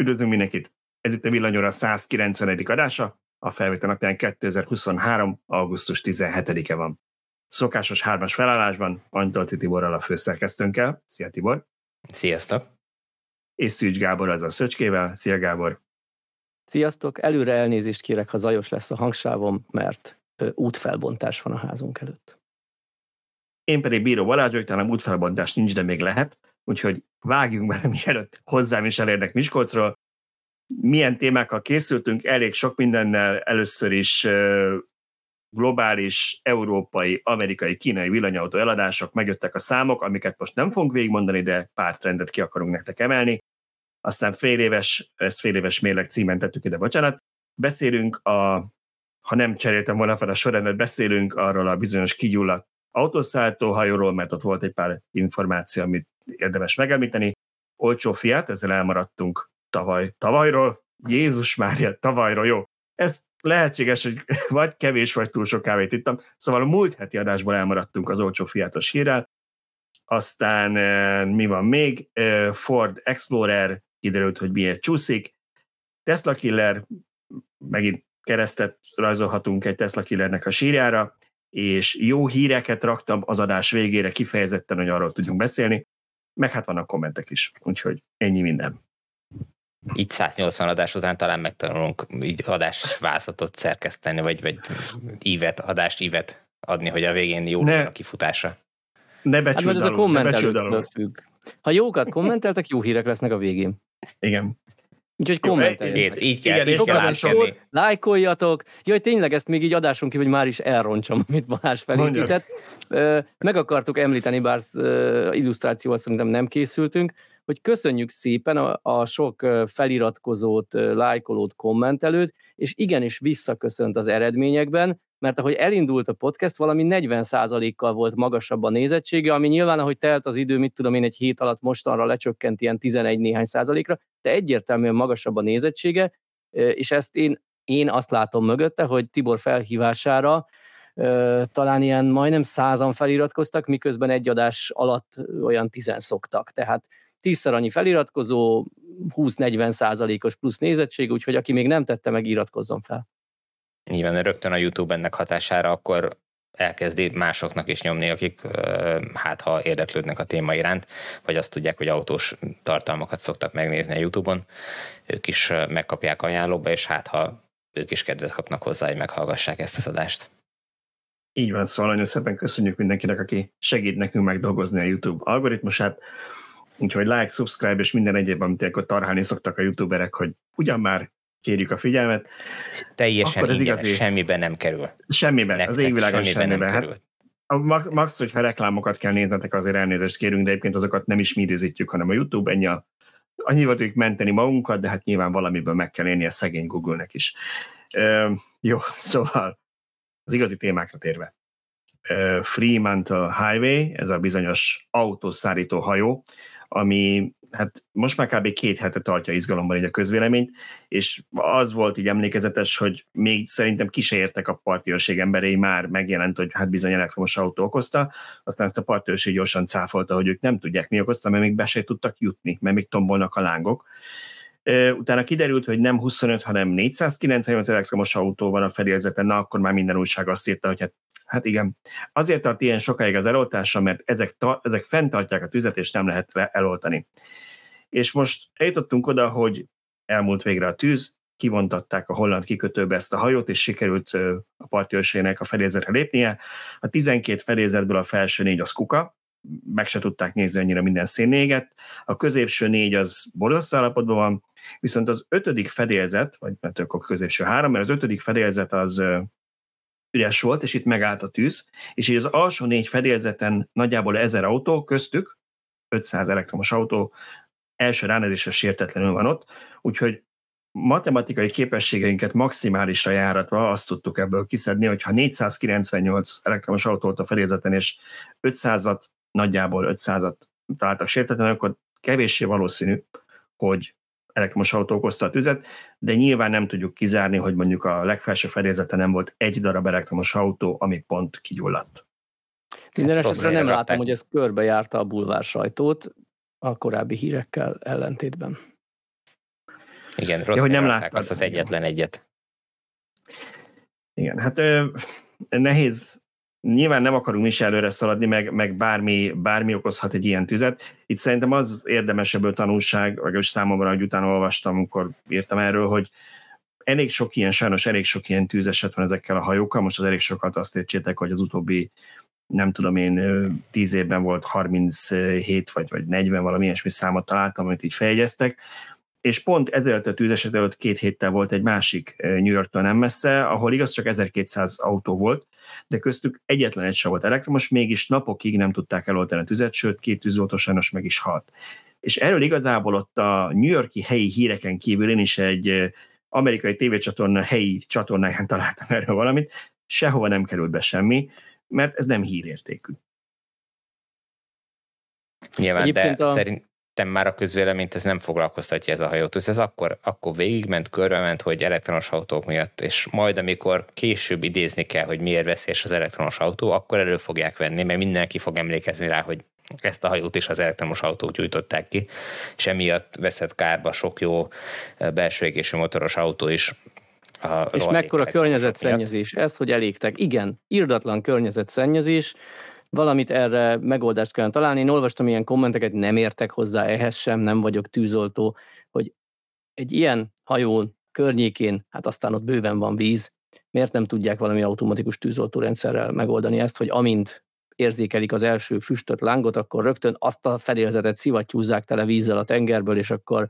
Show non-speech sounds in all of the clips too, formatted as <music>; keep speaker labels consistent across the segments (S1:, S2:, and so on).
S1: Üdvözlünk mindenkit! Ez itt a Villanyóra 190. adása, a felvétel napján 2023. augusztus 17-e van. Szokásos hármas felállásban Antolci Tiborral a főszerkesztőnkkel. Szia Tibor!
S2: Sziasztok!
S1: És Szűcs Gábor az a Szöcskével. Szia Gábor!
S3: Sziasztok! Előre elnézést kérek, ha zajos lesz a hangsávom, mert útfelbontás van a házunk előtt.
S1: Én pedig Bíró Balázs, hogy talán útfelbontás nincs, de még lehet, úgyhogy vágjunk bele, <laughs> mielőtt hozzám is elérnek Miskolcról. Milyen témákkal készültünk? Elég sok mindennel. Először is globális, európai, amerikai, kínai villanyautó eladások, megjöttek a számok, amiket most nem fogunk végigmondani, de pár trendet ki akarunk nektek emelni. Aztán fél éves, ezt fél éves mérleg címen tettük ide, bocsánat. Beszélünk a, ha nem cseréltem volna fel a sorrendet, beszélünk arról a bizonyos kigyulladt autószállítóhajóról, mert ott volt egy pár információ, amit érdemes megemlíteni. Olcsó fiát, ezzel elmaradtunk tavaly, tavalyról, Jézus Mária, tavalyról, jó. Ez lehetséges, hogy <laughs> vagy kevés, vagy túl sok kávét ittam. Szóval a múlt heti adásból elmaradtunk az olcsó fiatos hírrel. Aztán eh, mi van még? Eh, Ford Explorer, kiderült, hogy miért csúszik. Tesla Killer, megint keresztet rajzolhatunk egy Tesla Killernek a sírjára, és jó híreket raktam az adás végére kifejezetten, hogy arról tudjunk beszélni, meg hát vannak kommentek is, úgyhogy ennyi minden.
S2: Így 180 adás után talán megtanulunk így adásvázlatot szerkeszteni, vagy, vagy ívet, adást ívet adni, hogy a végén jó ne, a kifutása.
S1: Ne becsüld hát,
S3: ez a függ. Ha jókat kommenteltek, jó hírek lesznek a végén.
S1: Igen.
S3: Úgyhogy kommenteljetek.
S2: Kész, így kell, Igen, így kell átkenni.
S3: Lájkoljatok. Jaj, tényleg ezt még így adáson kívül, hogy már is elroncsam, <laughs> amit Balázs felépített. Meg akartuk említeni, bár illusztrációval szerintem nem készültünk, hogy köszönjük szépen a, a sok feliratkozót, lájkolót, kommentelőt, és igenis visszaköszönt az eredményekben, mert ahogy elindult a podcast, valami 40%-kal volt magasabb a nézettsége, ami nyilván, ahogy telt az idő, mit tudom én, egy hét alatt mostanra lecsökkent ilyen 11 néhány százalékra, de egyértelműen magasabb a nézettsége, és ezt én, én azt látom mögötte, hogy Tibor felhívására talán ilyen majdnem százan feliratkoztak, miközben egy adás alatt olyan tizen szoktak. Tehát tízszer annyi feliratkozó, 20-40 százalékos plusz nézettség, úgyhogy aki még nem tette meg, iratkozzon fel.
S2: Nyilván rögtön a YouTube ennek hatására akkor elkezdi másoknak is nyomni, akik hát ha érdeklődnek a téma iránt, vagy azt tudják, hogy autós tartalmakat szoktak megnézni a YouTube-on, ők is megkapják ajánlóba, és hát ha ők is kedvet kapnak hozzá, hogy meghallgassák ezt az adást.
S1: Így van, szóval nagyon szépen köszönjük mindenkinek, aki segít nekünk megdolgozni a YouTube algoritmusát. Úgyhogy like, subscribe és minden egyéb, amit akkor tarhálni szoktak a youtuberek, hogy ugyan már kérjük a figyelmet.
S2: Teljesen akkor ez ingyenes, igazi... semmiben nem kerül.
S1: Semmiben, Nektek az égvilágon semmiben. semmiben. Nem hát, a max, hogyha reklámokat kell néznetek, azért elnézést kérünk, de egyébként azokat nem is mi időzítjük, hanem a YouTube, ennyi a, annyival tudjuk menteni magunkat, de hát nyilván valamiből meg kell élni a szegény Google-nek is. Uh, jó, <laughs> szóval az igazi témákra térve. Uh, Fremantle Highway, ez a bizonyos autószárító hajó, ami hát most már kb. két hete tartja izgalomban így a közvéleményt, és az volt így emlékezetes, hogy még szerintem kísértek a partiőrség emberei már megjelent, hogy hát bizony elektromos autó okozta, aztán ezt a partiőrség gyorsan cáfolta, hogy ők nem tudják mi okozta, mert még be se tudtak jutni, mert még tombolnak a lángok. Utána kiderült, hogy nem 25, hanem 498 elektromos autó van a fedélzeten, na akkor már minden újság azt írta, hogy hát Hát igen. Azért tart ilyen sokáig az eloltása, mert ezek, ta, ezek fenntartják a tüzet, és nem lehet eloltani. És most eljutottunk oda, hogy elmúlt végre a tűz, kivontatták a holland kikötőbe ezt a hajót, és sikerült a partőrségnek a fedélzetre lépnie. A 12 fedélzetből a felső négy az kuka, meg se tudták nézni annyira minden szénnéget. A középső négy az borzasztó állapotban van, viszont az ötödik fedélzet, vagy mert akkor a középső három, mert az ötödik fedélzet az üres volt, és itt megállt a tűz, és így az alsó négy fedélzeten nagyjából ezer autó, köztük 500 elektromos autó első ránézésre sértetlenül van ott, úgyhogy matematikai képességeinket maximálisra járatva azt tudtuk ebből kiszedni, hogy ha 498 elektromos autót a fedélzeten, és 500-at, nagyjából 500-at találtak sértetlenül, akkor kevéssé valószínű, hogy elektromos autó okozta a tüzet, de nyilván nem tudjuk kizárni, hogy mondjuk a legfelső fedélzeten nem volt egy darab elektromos autó, ami pont kigyulladt.
S3: Minden hát esetre nem látom, hogy ez körbejárta a bulvár sajtót a korábbi hírekkel ellentétben.
S2: Igen, rossz ja, hogy nem látták azt az egyetlen egyet.
S1: Igen, hát ö, nehéz, nyilván nem akarunk mi is előre szaladni, meg, meg bármi, bármi okozhat egy ilyen tüzet. Itt szerintem az érdemes ebből tanulság, vagy számomra, hogy utána olvastam, amikor írtam erről, hogy elég sok ilyen, sajnos elég sok ilyen tűzeset van ezekkel a hajókkal, most az elég sokat azt értsétek, hogy az utóbbi nem tudom én, tíz évben volt 37 vagy, vagy 40 valami ilyesmi számot találtam, amit így feljegyeztek, és pont ezért a tűzeset előtt két héttel volt egy másik New Yorktól nem messze, ahol igaz csak 1200 autó volt, de köztük egyetlen egy sem volt elektromos, mégis napokig nem tudták eloltani a tüzet, sőt, két tűzoltó sajnos meg is halt. És erről igazából ott a New Yorki helyi híreken kívül én is egy amerikai tévécsatorna helyi csatornáján találtam erről valamit, sehova nem került be semmi, mert ez nem hírértékű.
S2: Nyilván, Egyébként de a... szerintem már a közvéleményt ez nem foglalkoztatja ez a hajót. Ez akkor, akkor végigment, körbement, hogy elektronos autók miatt, és majd amikor később idézni kell, hogy miért veszélyes az elektronos autó, akkor elő fogják venni, mert mindenki fog emlékezni rá, hogy ezt a hajót is az elektromos autót gyújtották ki, és emiatt veszett kárba sok jó belső égésű motoros autó is
S3: a és mekkora környezetszennyezés ez, hogy elégtek. Igen, irdatlan környezetszennyezés, valamit erre megoldást kell találni. Én olvastam ilyen kommenteket, nem értek hozzá ehhez sem, nem vagyok tűzoltó, hogy egy ilyen hajó környékén, hát aztán ott bőven van víz, miért nem tudják valami automatikus tűzoltórendszerrel megoldani ezt, hogy amint érzékelik az első füstöt, lángot, akkor rögtön azt a fedélzetet szivattyúzzák tele vízzel a tengerből, és akkor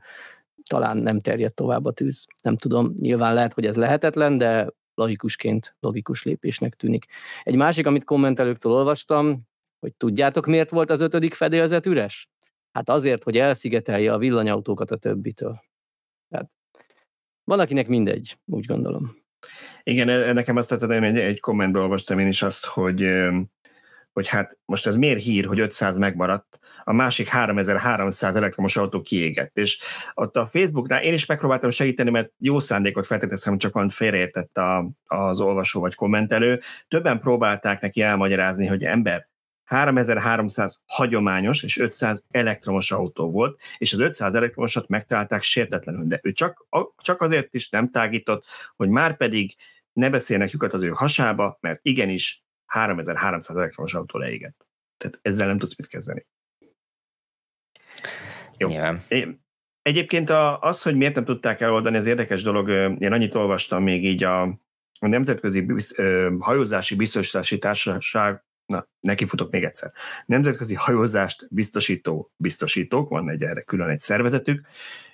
S3: talán nem terjed tovább a tűz. Nem tudom, nyilván lehet, hogy ez lehetetlen, de logikusként logikus lépésnek tűnik. Egy másik, amit kommentelőktől olvastam, hogy tudjátok, miért volt az ötödik fedélzet üres? Hát azért, hogy elszigetelje a villanyautókat a többitől. Tehát van, akinek mindegy, úgy gondolom.
S1: Igen, e, nekem azt tetszett, egy, egy kommentben olvastam én is azt, hogy hogy hát most ez miért hír, hogy 500 megmaradt, a másik 3300 elektromos autó kiégett. És ott a Facebooknál én is megpróbáltam segíteni, mert jó szándékot feltételezem, csak van félreértett a, az olvasó vagy kommentelő. Többen próbálták neki elmagyarázni, hogy ember, 3300 hagyományos és 500 elektromos autó volt, és az 500 elektromosat megtalálták sértetlenül, de ő csak, csak azért is nem tágított, hogy már pedig ne beszélnek lyukat az ő hasába, mert igenis 3300 elektromos autó leégett. Tehát ezzel nem tudsz mit kezdeni.
S2: Jó. Nyilván.
S1: Egyébként az, hogy miért nem tudták eloldani, az érdekes dolog. Én annyit olvastam még így a, a Nemzetközi Hajózási Biztosítási Társaság, na, neki futok még egyszer. Nemzetközi Hajózást Biztosító Biztosítók, van egy erre külön egy szervezetük,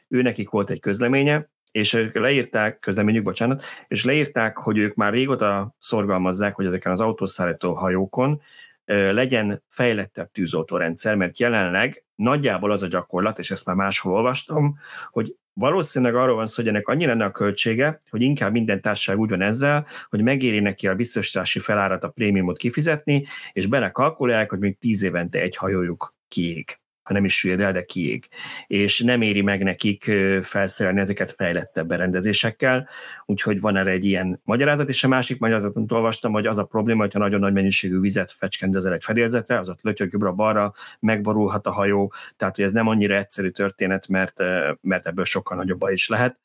S1: ő nekik volt egy közleménye, és ők leírták, közleményük, bocsánat, és leírták, hogy ők már régóta szorgalmazzák, hogy ezeken az autószállító hajókon legyen fejlettebb tűzoltórendszer, mert jelenleg nagyjából az a gyakorlat, és ezt már máshol olvastam, hogy valószínűleg arról van szó, hogy ennek annyi lenne a költsége, hogy inkább minden társaság úgy van ezzel, hogy megéri neki a biztosítási felárat, a prémiumot kifizetni, és belekalkulálják, hogy még tíz évente egy hajójuk kiég ha nem is süllyed el, de kiég. És nem éri meg nekik felszerelni ezeket fejlettebb berendezésekkel, úgyhogy van erre egy ilyen magyarázat, és a másik magyarázatot olvastam, hogy az a probléma, hogyha nagyon nagy mennyiségű vizet fecskendezel egy fedélzetre, az ott lötyög jobbra-balra, megborulhat a hajó, tehát hogy ez nem annyira egyszerű történet, mert, mert ebből sokkal nagyobb is lehet.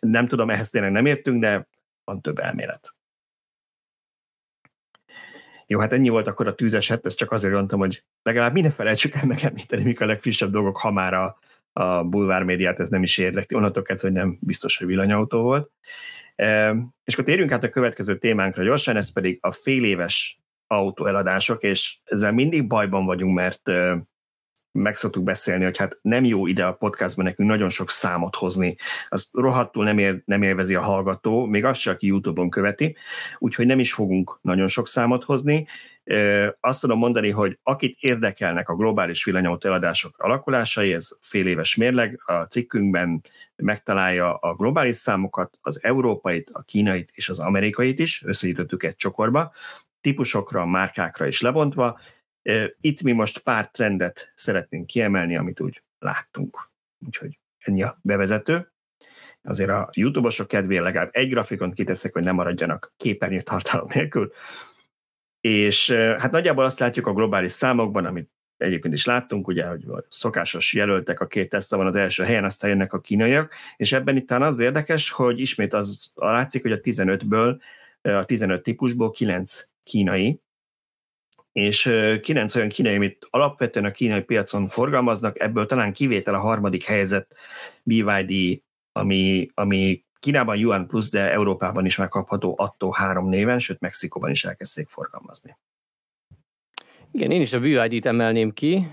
S1: Nem tudom, ehhez tényleg nem értünk, de van több elmélet. Jó, hát ennyi volt akkor a tűzeset, ezt csak azért mondtam, hogy legalább minden felejtsük el megemlíteni, mik a legfrissebb dolgok, ha már a, a bulvár médiát ez nem is érdekli, onnantól kezdve, hogy nem biztos, hogy villanyautó volt. E, és akkor térjünk át a következő témánkra gyorsan, ez pedig a fél éves autóeladások, és ezzel mindig bajban vagyunk, mert meg szoktuk beszélni, hogy hát nem jó ide a podcastban nekünk nagyon sok számot hozni. Azt rohadtul nem, ér, nem élvezi a hallgató, még azt csak, aki YouTube-on követi, úgyhogy nem is fogunk nagyon sok számot hozni. Azt tudom mondani, hogy akit érdekelnek a globális villanyautó eladások alakulásai, ez fél éves mérleg, a cikkünkben megtalálja a globális számokat, az európait, a kínait és az amerikait is, összegyűjtöttük egy csokorba, típusokra, márkákra is lebontva, itt mi most pár trendet szeretnénk kiemelni, amit úgy láttunk. Úgyhogy ennyi a bevezető. Azért a YouTube-osok kedvéért legalább egy grafikon kiteszek, hogy nem maradjanak képernyő tartalom nélkül. És hát nagyjából azt látjuk a globális számokban, amit egyébként is láttunk, ugye, hogy szokásos jelöltek a két Tesla van az első helyen, aztán jönnek a kínaiak, és ebben itt az érdekes, hogy ismét az látszik, hogy a 15-ből, a 15 típusból 9 kínai, és 9 olyan kínai, amit alapvetően a kínai piacon forgalmaznak, ebből talán kivétel a harmadik helyzet BYD, ami, ami Kínában Yuan Plus, de Európában is megkapható attól három néven, sőt Mexikóban is elkezdték forgalmazni.
S3: Igen, én is a BYD-t emelném ki,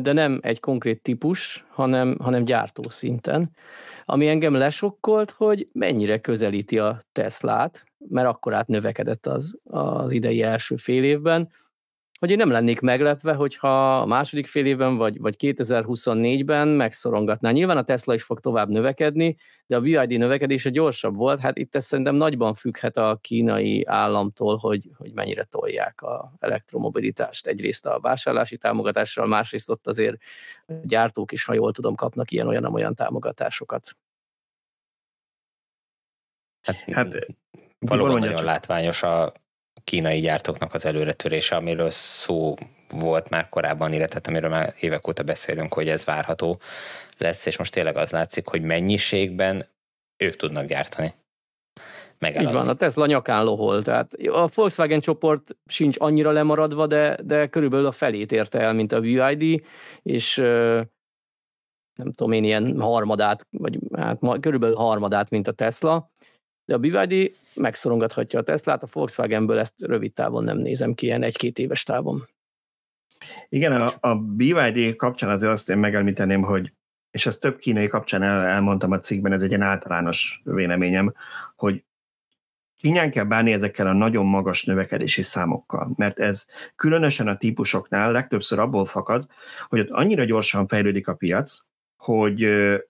S3: de nem egy konkrét típus, hanem, hanem gyártó szinten. Ami engem lesokkolt, hogy mennyire közelíti a Teslát, mert akkor át növekedett az, az idei első fél évben, hogy én nem lennék meglepve, hogyha a második fél évben vagy, vagy 2024-ben megszorongatná. Nyilván a Tesla is fog tovább növekedni, de a BYD növekedése gyorsabb volt. Hát itt ez szerintem nagyban függhet a kínai államtól, hogy, hogy mennyire tolják a elektromobilitást. Egyrészt a vásárlási támogatással, másrészt ott azért a gyártók is, ha jól tudom, kapnak ilyen-olyan-olyan támogatásokat.
S2: Hát, hát valóban nagyon látványos a kínai gyártóknak az előretörése, amiről szó volt már korábban, illetve amiről már évek óta beszélünk, hogy ez várható lesz, és most tényleg az látszik, hogy mennyiségben ők tudnak gyártani.
S3: Megállani. Így van, a Tesla nyakán lohol. Tehát a Volkswagen csoport sincs annyira lemaradva, de, de körülbelül a felét érte el, mint a BYD, és nem tudom én, ilyen harmadát, vagy hát körülbelül harmadát, mint a Tesla de a BYD megszorongathatja a Teslát, a Volkswagenből ezt rövid távon nem nézem ki, ilyen egy-két éves távon.
S1: Igen, a, a BYD kapcsán azért azt én megelmíteném, hogy és ezt több kínai kapcsán el, elmondtam a cikkben, ez egy ilyen általános véleményem, hogy Kínán kell bánni ezekkel a nagyon magas növekedési számokkal, mert ez különösen a típusoknál legtöbbször abból fakad, hogy ott annyira gyorsan fejlődik a piac, hogy,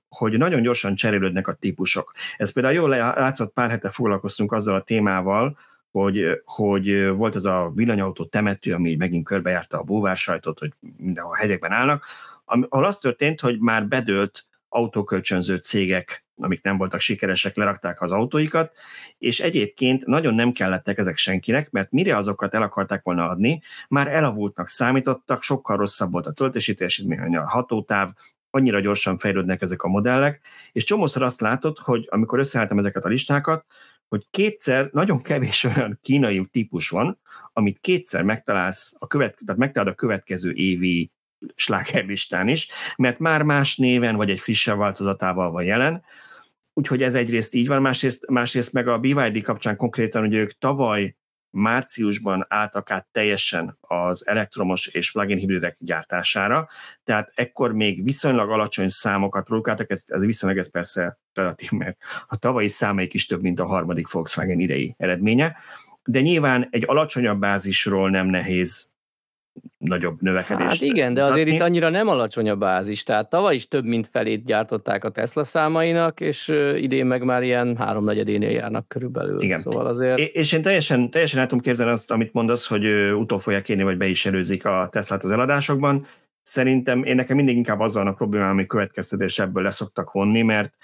S1: hogy nagyon gyorsan cserélődnek a típusok. Ez például jól látszott, pár hete foglalkoztunk azzal a témával, hogy, hogy volt ez a villanyautó temető, ami megint körbejárta a búvársajtot, hogy mindenhol hegyekben állnak, ahol az történt, hogy már bedőlt autókölcsönző cégek, amik nem voltak sikeresek, lerakták az autóikat, és egyébként nagyon nem kellettek ezek senkinek, mert mire azokat el akarták volna adni, már elavultnak számítottak, sokkal rosszabb volt a töltési teljesítmény, a hatótáv, annyira gyorsan fejlődnek ezek a modellek, és csomószor azt látod, hogy amikor összeálltam ezeket a listákat, hogy kétszer nagyon kevés olyan kínai típus van, amit kétszer megtalálsz a, követ, tehát megtalálod a következő évi slágerlistán is, mert már más néven vagy egy frissebb változatával van jelen, úgyhogy ez egyrészt így van, másrészt, másrészt meg a BYD kapcsán konkrétan, hogy ők tavaly márciusban álltak át teljesen az elektromos és plug-in hibridek gyártására, tehát ekkor még viszonylag alacsony számokat produkáltak, ez, ez viszonylag ez persze relatív, mert a tavalyi számaik is több, mint a harmadik Volkswagen idei eredménye, de nyilván egy alacsonyabb bázisról nem nehéz nagyobb növekedést.
S3: Hát igen, de azért itt annyira nem alacsony a bázis, tehát tavaly is több mint felét gyártották a Tesla számainak, és idén meg már ilyen háromnegyedénél járnak körülbelül. Igen. Szóval azért...
S1: És én teljesen, teljesen el tudom képzelni azt, amit mondasz, hogy utol fogják érni, vagy be is előzik a Teslát az eladásokban. Szerintem én nekem mindig inkább azzal a problémám, hogy következtetés ebből leszoktak vonni, mert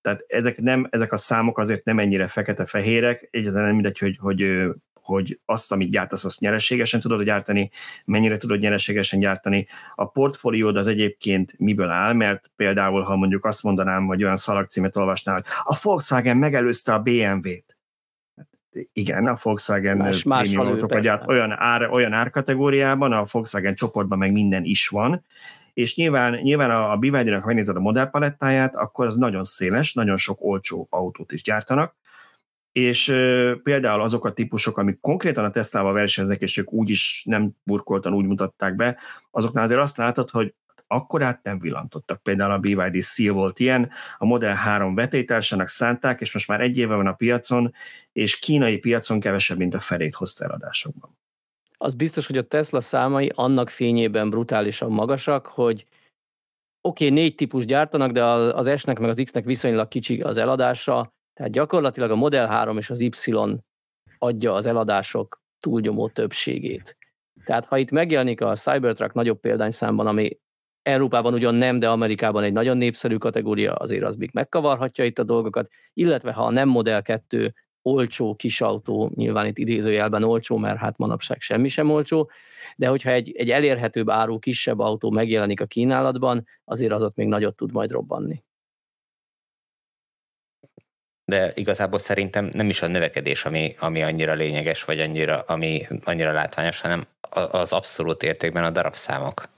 S1: tehát ezek, nem, ezek a számok azért nem ennyire fekete-fehérek, egyáltalán nem mindegy, hogy, hogy hogy azt, amit gyártasz, azt nyereségesen tudod gyártani, mennyire tudod nyereségesen gyártani. A portfóliód az egyébként miből áll, mert például, ha mondjuk azt mondanám, hogy olyan szalagcímet olvasnál, hogy a Volkswagen megelőzte a BMW-t. Igen, a Volkswagen más, más gyárt olyan, ár, olyan árkategóriában, a Volkswagen csoportban meg minden is van, és nyilván, nyilván a, a BYD-nak, ha megnézed a modellpalettáját, akkor az nagyon széles, nagyon sok olcsó autót is gyártanak, és például azok a típusok, amik konkrétan a Tesla-val versenyeznek, és ők úgy is nem burkoltan úgy mutatták be, azoknál azért azt látod, hogy akkorát nem villantottak. Például a BYD Seal volt ilyen, a Model 3 vetétársának szánták, és most már egy éve van a piacon, és kínai piacon kevesebb, mint a felét hozta eladásokban.
S3: Az biztos, hogy a Tesla számai annak fényében brutálisan magasak, hogy oké, okay, négy típus gyártanak, de az S-nek meg az X-nek viszonylag kicsi az eladása, tehát gyakorlatilag a Model 3 és az Y adja az eladások túlnyomó többségét. Tehát ha itt megjelenik a Cybertruck nagyobb példányszámban, ami Európában ugyan nem, de Amerikában egy nagyon népszerű kategória, azért az még megkavarhatja itt a dolgokat, illetve ha a nem Model 2 olcsó kis autó, nyilván itt idézőjelben olcsó, mert hát manapság semmi sem olcsó, de hogyha egy, egy elérhetőbb áru kisebb autó megjelenik a kínálatban, azért az ott még nagyot tud majd robbanni.
S2: De igazából szerintem nem is a növekedés, ami, ami annyira lényeges, vagy annyira, ami annyira látványos, hanem az abszolút értékben a darabszámok.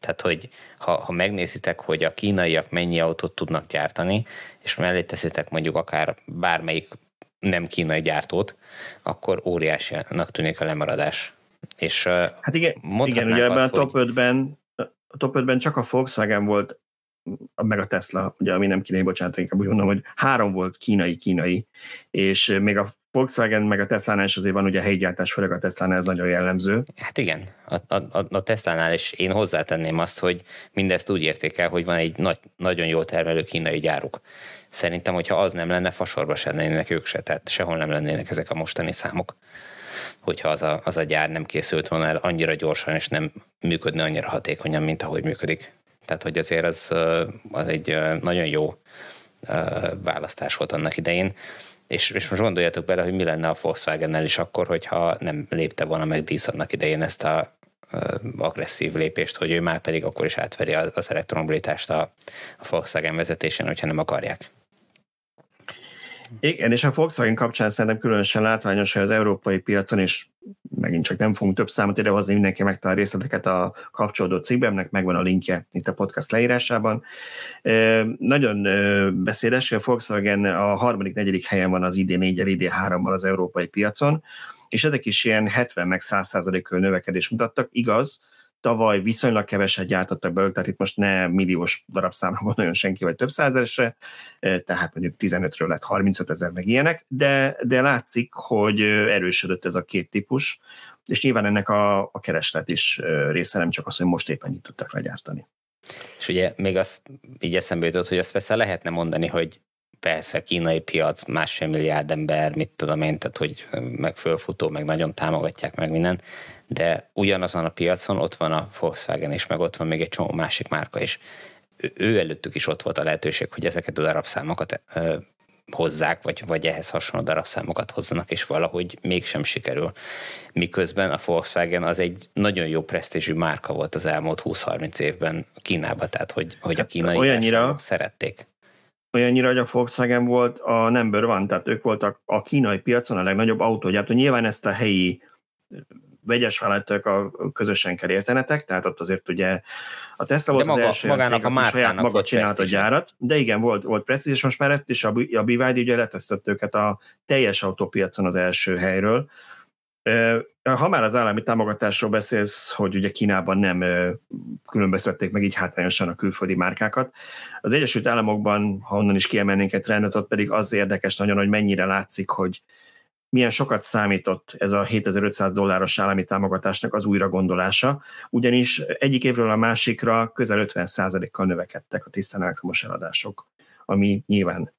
S2: Tehát, hogy ha, ha megnézitek, hogy a kínaiak mennyi autót tudnak gyártani, és mellé teszitek mondjuk akár bármelyik nem kínai gyártót, akkor óriásinak tűnik a lemaradás. És
S1: hát igen, igen ugye ebben a top 5-ben a top 5-ben csak a Volkswagen volt, meg a Tesla, ugye, ami nem kínai, bocsánat, inkább úgy mondom, hogy három volt kínai-kínai, és még a Volkswagen meg a Tesla-nál is azért van ugye a helygyártás, főleg a Tesla-nál ez nagyon jellemző.
S2: Hát igen, a, a, a Tesla-nál is én hozzátenném azt, hogy mindezt úgy értékel, hogy van egy nagy, nagyon jól termelő kínai gyáruk. Szerintem, hogyha az nem lenne, fasorba se lennének ők se, tehát sehol nem lennének ezek a mostani számok hogyha az a, az a gyár nem készült volna el annyira gyorsan, és nem működne annyira hatékonyan, mint ahogy működik. Tehát, hogy azért az, az egy nagyon jó választás volt annak idején. És, és most gondoljatok bele, hogy mi lenne a Volkswagen-nel is akkor, hogyha nem lépte volna meg Dísz annak idején ezt a agresszív lépést, hogy ő már pedig akkor is átveri az elektromobilitást a, a Volkswagen vezetésén, hogyha nem akarják.
S1: Igen, és a Volkswagen kapcsán szerintem különösen látványos, hogy az európai piacon, és megint csak nem fogunk több számot idehozni, mindenki megtalál részleteket a kapcsolódó cikkben, megvan a linkje itt a podcast leírásában. Nagyon beszédes, hogy a Volkswagen a harmadik, negyedik helyen van az ID4-el, ID3-mal az európai piacon, és ezek is ilyen 70 meg 100 százalékos növekedés mutattak, igaz, tavaly viszonylag keveset gyártottak belőle, tehát itt most ne milliós darabszámra nagyon senki, vagy több százeresre, eh, tehát mondjuk 15-ről lett 35 ezer meg ilyenek, de, de látszik, hogy erősödött ez a két típus, és nyilván ennek a, a kereslet is része, nem csak az, hogy most éppen itt tudtak legyártani.
S2: És ugye még azt így eszembe jutott, hogy azt persze lehetne mondani, hogy persze kínai piac, másfél milliárd ember, mit tudom én, tehát hogy meg fölfutó, meg nagyon támogatják meg minden, de ugyanazon a piacon ott van a Volkswagen is, meg ott van még egy csomó másik márka is. Ő, előttük is ott volt a lehetőség, hogy ezeket a darabszámokat ö, hozzák, vagy, vagy ehhez hasonló darabszámokat hozzanak, és valahogy mégsem sikerül. Miközben a Volkswagen az egy nagyon jó presztízsű márka volt az elmúlt 20-30 évben Kínában, tehát hogy, hogy a hát kínai olyannyira, szerették
S1: olyannyira, hogy a Volkswagen volt a number one, tehát ők voltak a kínai piacon a legnagyobb autógyártó. Nyilván ezt a helyi vegyes vállalatok a közösen kell értenetek, tehát ott azért ugye a Tesla volt maga, az első
S2: magának cég, a saját
S1: maga csinált a gyárat, de igen, volt, volt presztízs, és most már ezt is a, a BYD ugye letesztett őket a teljes autópiacon az első helyről, ha már az állami támogatásról beszélsz, hogy ugye Kínában nem különböztették meg így hátrányosan a külföldi márkákat, az Egyesült Államokban, ha onnan is kiemelnénk egy trendet, ott pedig az érdekes nagyon, hogy mennyire látszik, hogy milyen sokat számított ez a 7500 dolláros állami támogatásnak az újra gondolása, ugyanis egyik évről a másikra közel 50%-kal növekedtek a tisztán elektromos eladások, ami nyilván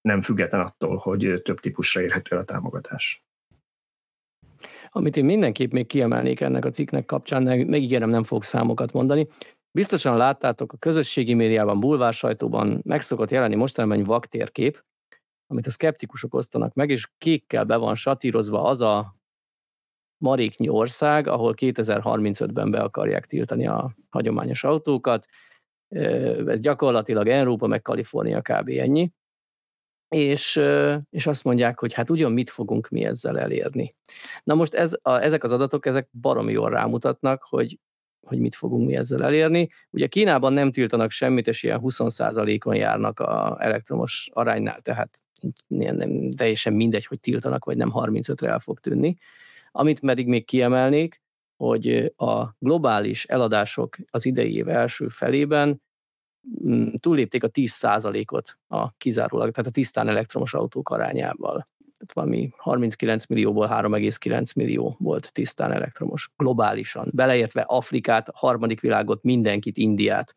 S1: nem független attól, hogy több típusra érhető a támogatás.
S3: Amit én mindenképp még kiemelnék ennek a cikknek kapcsán, megígérem, nem fogok számokat mondani. Biztosan láttátok a közösségi médiában, bulvár sajtóban megszokott jelenni mostanában egy vaktérkép, amit a szkeptikusok osztanak meg, és kékkel be van satírozva az a maréknyi ország, ahol 2035-ben be akarják tiltani a hagyományos autókat. Ez gyakorlatilag Európa, meg Kalifornia kb. ennyi és, és azt mondják, hogy hát ugyan mit fogunk mi ezzel elérni. Na most ez, a, ezek az adatok, ezek baromi jól rámutatnak, hogy, hogy mit fogunk mi ezzel elérni. Ugye Kínában nem tiltanak semmit, és ilyen 20%-on járnak a elektromos aránynál, tehát nem, nem teljesen mindegy, hogy tiltanak, vagy nem 35-re el fog tűnni. Amit pedig még kiemelnék, hogy a globális eladások az idei év első felében Mm, túllépték a 10%-ot a kizárólag, tehát a tisztán elektromos autók arányával. Tehát valami 39 millióból 3,9 millió volt tisztán elektromos, globálisan, beleértve Afrikát, harmadik világot, mindenkit, Indiát.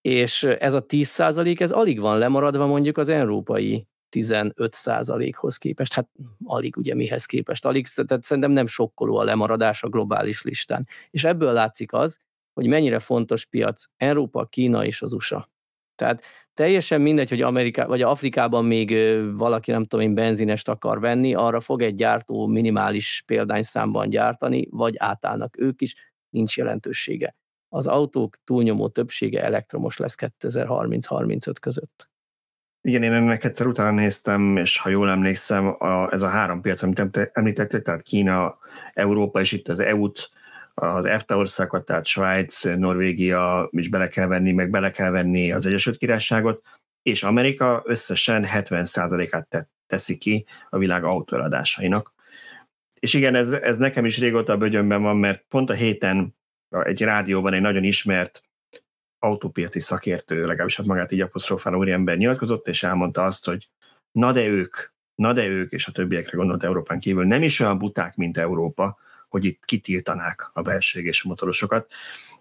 S3: És ez a 10% ez alig van lemaradva mondjuk az európai 15%-hoz képest. Hát alig ugye mihez képest, alig, tehát szerintem nem sokkoló a lemaradás a globális listán. És ebből látszik az, hogy mennyire fontos piac Európa, Kína és az USA. Tehát teljesen mindegy, hogy Amerika, vagy Afrikában még valaki, nem tudom én, benzinest akar venni, arra fog egy gyártó minimális példányszámban gyártani, vagy átállnak ők is, nincs jelentősége. Az autók túlnyomó többsége elektromos lesz 2030-35 között.
S1: Igen, én ennek egyszer utána néztem, és ha jól emlékszem, a, ez a három piac, amit említettél, tehát Kína, Európa, és itt az EU-t, az EFTA országokat, tehát Svájc, Norvégia is bele kell venni, meg bele kell venni az Egyesült Királyságot, és Amerika összesen 70%-át teszi ki a világ autóeladásainak. És igen, ez, ez nekem is régóta a bögyönben van, mert pont a héten egy rádióban egy nagyon ismert autópiaci szakértő, legalábbis hát magát így apostrofáló ember nyilatkozott, és elmondta azt, hogy na de ők, na de ők, és a többiekre gondolt Európán kívül, nem is olyan buták, mint Európa, hogy itt kitiltanák a belső motorosokat.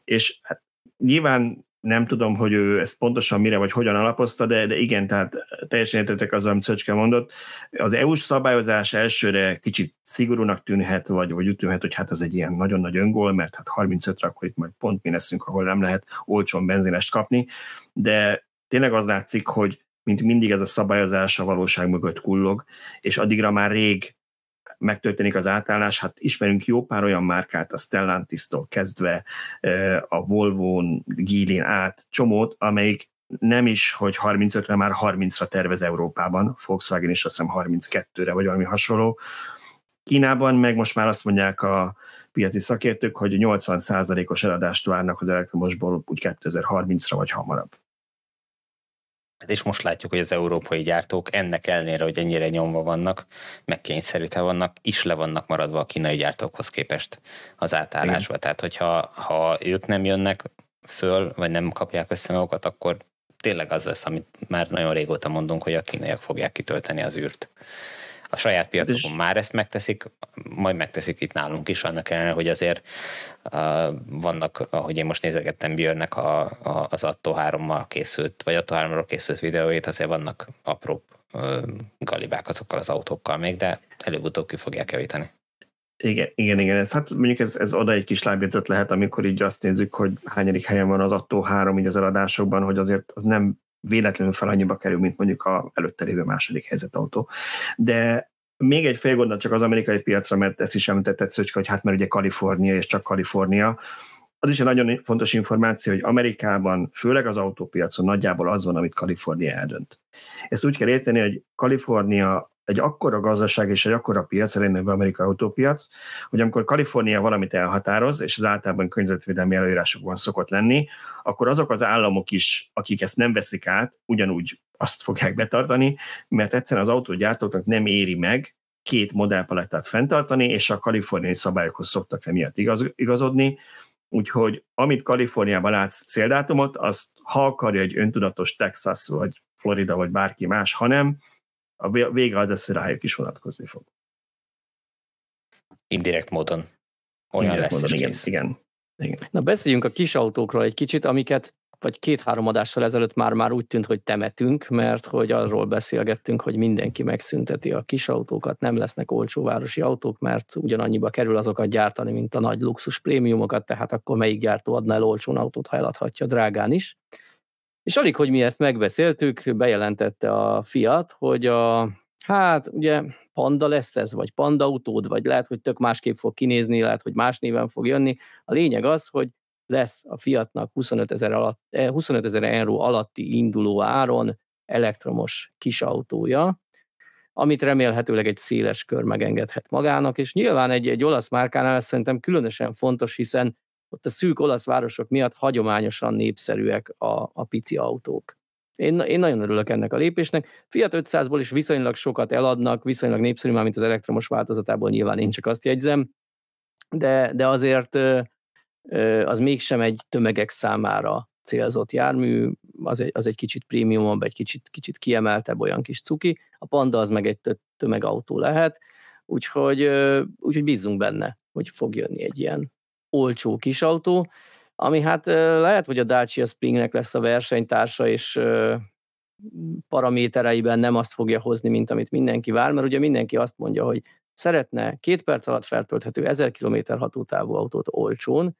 S1: És hát nyilván nem tudom, hogy ő ezt pontosan mire vagy hogyan alapozta, de, de igen, tehát teljesen értetek az, amit Szöcske mondott. Az EU-s szabályozás elsőre kicsit szigorúnak tűnhet, vagy, vagy úgy tűnhet, hogy hát ez egy ilyen nagyon nagy öngól, mert hát 35-re akkor itt majd pont mi leszünk, ahol nem lehet olcsón benzinest kapni, de tényleg az látszik, hogy mint mindig ez a szabályozás a valóság mögött kullog, és addigra már rég megtörténik az átállás, hát ismerünk jó pár olyan márkát, a Stellantis-tól kezdve a Volvo-n, Gilin át, csomót, amelyik nem is, hogy 35-re, már 30-ra tervez Európában, Volkswagen is azt hiszem 32-re, vagy valami hasonló. Kínában meg most már azt mondják a piaci szakértők, hogy 80%-os eladást várnak az elektromosból úgy 2030-ra vagy hamarabb.
S2: Hát és most látjuk, hogy az európai gyártók ennek ellenére, hogy ennyire nyomva vannak, meg kényszerítve vannak, is le vannak maradva a kínai gyártókhoz képest az átállásba. Igen. Tehát, hogyha ha ők nem jönnek föl, vagy nem kapják össze magukat, akkor tényleg az lesz, amit már nagyon régóta mondunk, hogy a kínaiak fogják kitölteni az űrt a saját piacokon és... már ezt megteszik, majd megteszik itt nálunk is, annak ellenére, hogy azért uh, vannak, ahogy én most nézegettem Björnek a, a, az Atto 3-mal készült, vagy Atto 3 készült videóit, azért vannak apró uh, galibák azokkal az autókkal még, de előbb-utóbb ki fogják javítani.
S1: Igen, igen, igen. Ez, hát mondjuk ez, ez oda egy kis lábjegyzet lehet, amikor így azt nézzük, hogy hányadik helyen van az Atto 3 így az eladásokban, hogy azért az nem véletlenül fel annyiba kerül, mint mondjuk a előtte lévő második helyzet autó. De még egy fél gondol csak az amerikai piacra, mert ezt is említett Szöcske, hogy hát mert ugye Kalifornia és csak Kalifornia, az is egy nagyon fontos információ, hogy Amerikában, főleg az autópiacon nagyjából az van, amit Kalifornia eldönt. Ezt úgy kell érteni, hogy Kalifornia egy akkora gazdaság és egy akkora piac, a amerikai autópiac, hogy amikor Kalifornia valamit elhatároz, és az általában környezetvédelmi előírásokban szokott lenni, akkor azok az államok is, akik ezt nem veszik át, ugyanúgy azt fogják betartani, mert egyszerűen az autógyártóknak nem éri meg két modellpalettát fenntartani, és a kaliforniai szabályokhoz szoktak emiatt igaz, igazodni, Úgyhogy amit Kaliforniában látsz céldátumot, azt ha akarja egy öntudatos Texas, vagy Florida, vagy bárki más, hanem a vége az lesz, rájuk is vonatkozni fog.
S2: Indirekt módon. Olyan Indirekt lesz módon,
S1: igen, igen, igen.
S3: Na beszéljünk a kis autókról egy kicsit, amiket vagy két-három adással ezelőtt már, már úgy tűnt, hogy temetünk, mert hogy arról beszélgettünk, hogy mindenki megszünteti a kis autókat, nem lesznek olcsó városi autók, mert ugyanannyiba kerül azokat gyártani, mint a nagy luxus prémiumokat, tehát akkor melyik gyártó adna el olcsón autót, ha eladhatja drágán is. És alig, hogy mi ezt megbeszéltük, bejelentette a Fiat, hogy a, hát ugye Panda lesz ez, vagy Panda autód, vagy lehet, hogy tök másképp fog kinézni, lehet, hogy más néven fog jönni. A lényeg az, hogy lesz a Fiatnak 25 ezer, alatt, 25 ezer euró alatti induló áron elektromos kisautója, amit remélhetőleg egy széles kör megengedhet magának, és nyilván egy, egy olasz márkánál ez szerintem különösen fontos, hiszen ott a szűk olasz városok miatt hagyományosan népszerűek a, a pici autók. Én, én nagyon örülök ennek a lépésnek. Fiat 500-ból is viszonylag sokat eladnak, viszonylag népszerű, már mint az elektromos változatából nyilván én csak azt jegyzem, de, de azért az mégsem egy tömegek számára célzott jármű, az egy, az egy kicsit prémiumabb, egy kicsit, kicsit kiemeltebb olyan kis cuki, a Panda az meg egy tömegautó lehet, úgyhogy, úgyhogy bízzunk benne, hogy fog jönni egy ilyen olcsó kis autó, ami hát lehet, hogy a Dacia Springnek lesz a versenytársa, és paramétereiben nem azt fogja hozni, mint amit mindenki vár, mert ugye mindenki azt mondja, hogy szeretne két perc alatt feltölthető 1000 km hatótávú autót olcsón,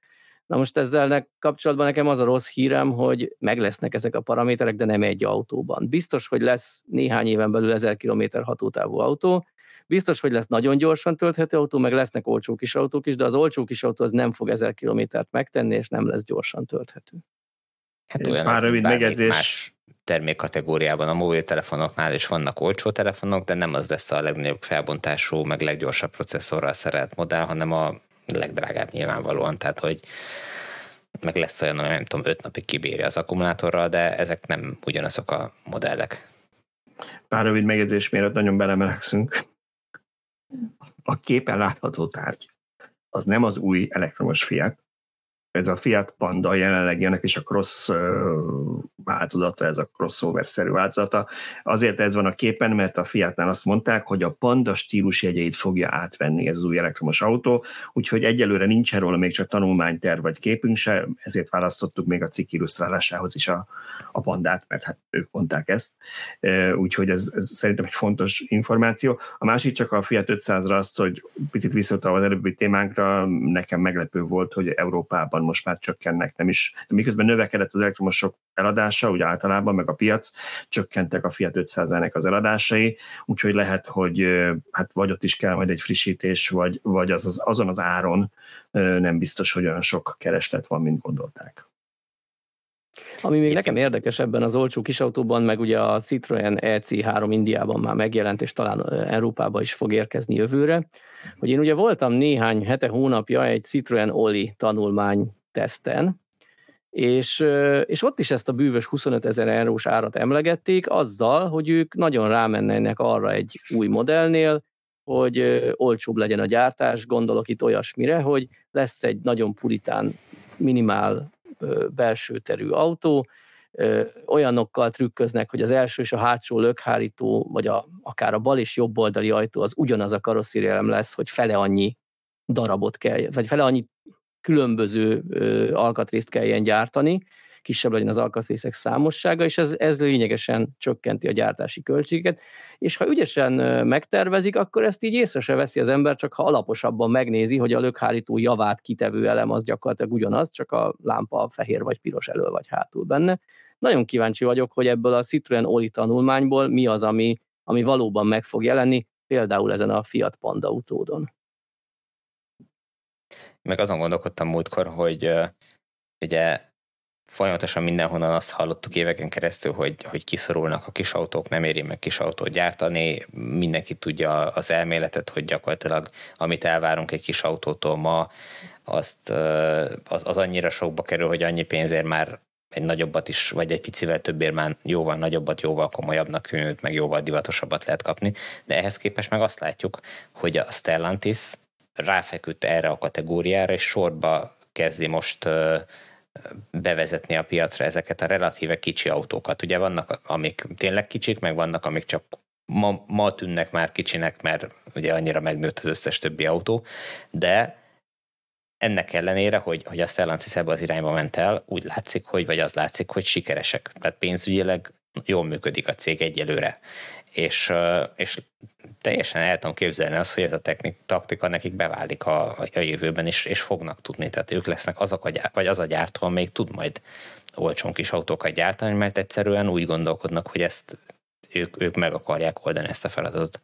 S3: Na most ezzel kapcsolatban nekem az a rossz hírem, hogy meg lesznek ezek a paraméterek, de nem egy autóban. Biztos, hogy lesz néhány éven belül 1000 km hatótávú autó, biztos, hogy lesz nagyon gyorsan tölthető autó, meg lesznek olcsó kis autók is, de az olcsó kis autó az nem fog 1000 kilométert megtenni, és nem lesz gyorsan tölthető.
S2: Hát olyan Pár rövid megjegyzés. Más termékkategóriában a mobiltelefonoknál is vannak olcsó telefonok, de nem az lesz a legnagyobb felbontású, meg leggyorsabb processzorral szerelt modell, hanem a legdrágább nyilvánvalóan, tehát hogy meg lesz olyan, hogy nem tudom, öt napig kibírja az akkumulátorral, de ezek nem ugyanazok a modellek.
S1: Pár rövid megjegyzés, miért nagyon belemelekszünk. A képen látható tárgy az nem az új elektromos Fiat, ez a Fiat Panda jelenleg ennek is a cross változata, ez a crossover-szerű változata. Azért ez van a képen, mert a Fiatnál azt mondták, hogy a Panda stílus jegyeit fogja átvenni ez az új elektromos autó, úgyhogy egyelőre nincs erről még csak tanulmányterv vagy képünk se, ezért választottuk még a cikk illusztrálásához is a, a Pandát, mert hát ők mondták ezt. Úgyhogy ez, ez szerintem egy fontos információ. A másik csak a Fiat 500-ra azt, hogy picit visszatalva az előbbi témánkra, nekem meglepő volt, hogy Európában most már csökkennek, nem is, de miközben növekedett az elektromosok eladása, úgy általában, meg a piac, csökkentek a Fiat 500-nek az eladásai, úgyhogy lehet, hogy hát vagy ott is kell majd egy frissítés, vagy, vagy az, az, azon az áron nem biztos, hogy olyan sok kereslet van, mint gondolták.
S3: Ami még nekem érdekes ebben az olcsó kisautóban, meg ugye a Citroen EC3 Indiában már megjelent, és talán Európába is fog érkezni jövőre, hogy én ugye voltam néhány hete, hónapja egy Citroen Oli tanulmány teszten, és, és ott is ezt a bűvös 25 ezer eurós árat emlegették, azzal, hogy ők nagyon rámennének arra egy új modellnél, hogy olcsóbb legyen a gyártás, gondolok itt olyasmire, hogy lesz egy nagyon puritán, minimál belső terű autó, olyanokkal trükköznek, hogy az első és a hátsó lökhárító, vagy a, akár a bal és jobb oldali ajtó az ugyanaz a karosszérielem lesz, hogy fele annyi darabot kell, vagy fele annyi különböző alkatrészt kelljen gyártani, kisebb legyen az alkatrészek számossága, és ez, ez lényegesen csökkenti a gyártási költséget, és ha ügyesen megtervezik, akkor ezt így észre se veszi az ember, csak ha alaposabban megnézi, hogy a lökhárító javát kitevő elem az gyakorlatilag ugyanaz, csak a lámpa fehér vagy piros elől vagy hátul benne. Nagyon kíváncsi vagyok, hogy ebből a Citroen Oli tanulmányból mi az, ami, ami valóban meg fog jelenni, például ezen a Fiat Panda utódon
S2: meg azon gondolkodtam múltkor, hogy ugye folyamatosan mindenhonnan azt hallottuk éveken keresztül, hogy, hogy kiszorulnak a kis autók, nem éri meg kis autót gyártani, mindenki tudja az elméletet, hogy gyakorlatilag amit elvárunk egy kis autótól ma, azt, az, az annyira sokba kerül, hogy annyi pénzért már egy nagyobbat is, vagy egy picivel többért már jóval nagyobbat, jóval komolyabbnak tűnőt, meg jóval divatosabbat lehet kapni, de ehhez képest meg azt látjuk, hogy a Stellantis ráfeküdt erre a kategóriára, és sorba kezdi most bevezetni a piacra ezeket a relatíve kicsi autókat. Ugye vannak, amik tényleg kicsik, meg vannak, amik csak ma, ma tűnnek már kicsinek, mert ugye annyira megnőtt az összes többi autó, de ennek ellenére, hogy, hogy a Stellantis ebbe az irányba ment el, úgy látszik, hogy, vagy az látszik, hogy sikeresek. Tehát pénzügyileg jól működik a cég egyelőre és, és teljesen el tudom képzelni azt, hogy ez a technik, taktika nekik beválik a, a jövőben, is, és fognak tudni. Tehát ők lesznek azok, a gyár, vagy az a gyártó, amelyik tud majd olcsón kis autókat gyártani, mert egyszerűen úgy gondolkodnak, hogy ezt ők, ők meg akarják oldani ezt a feladatot.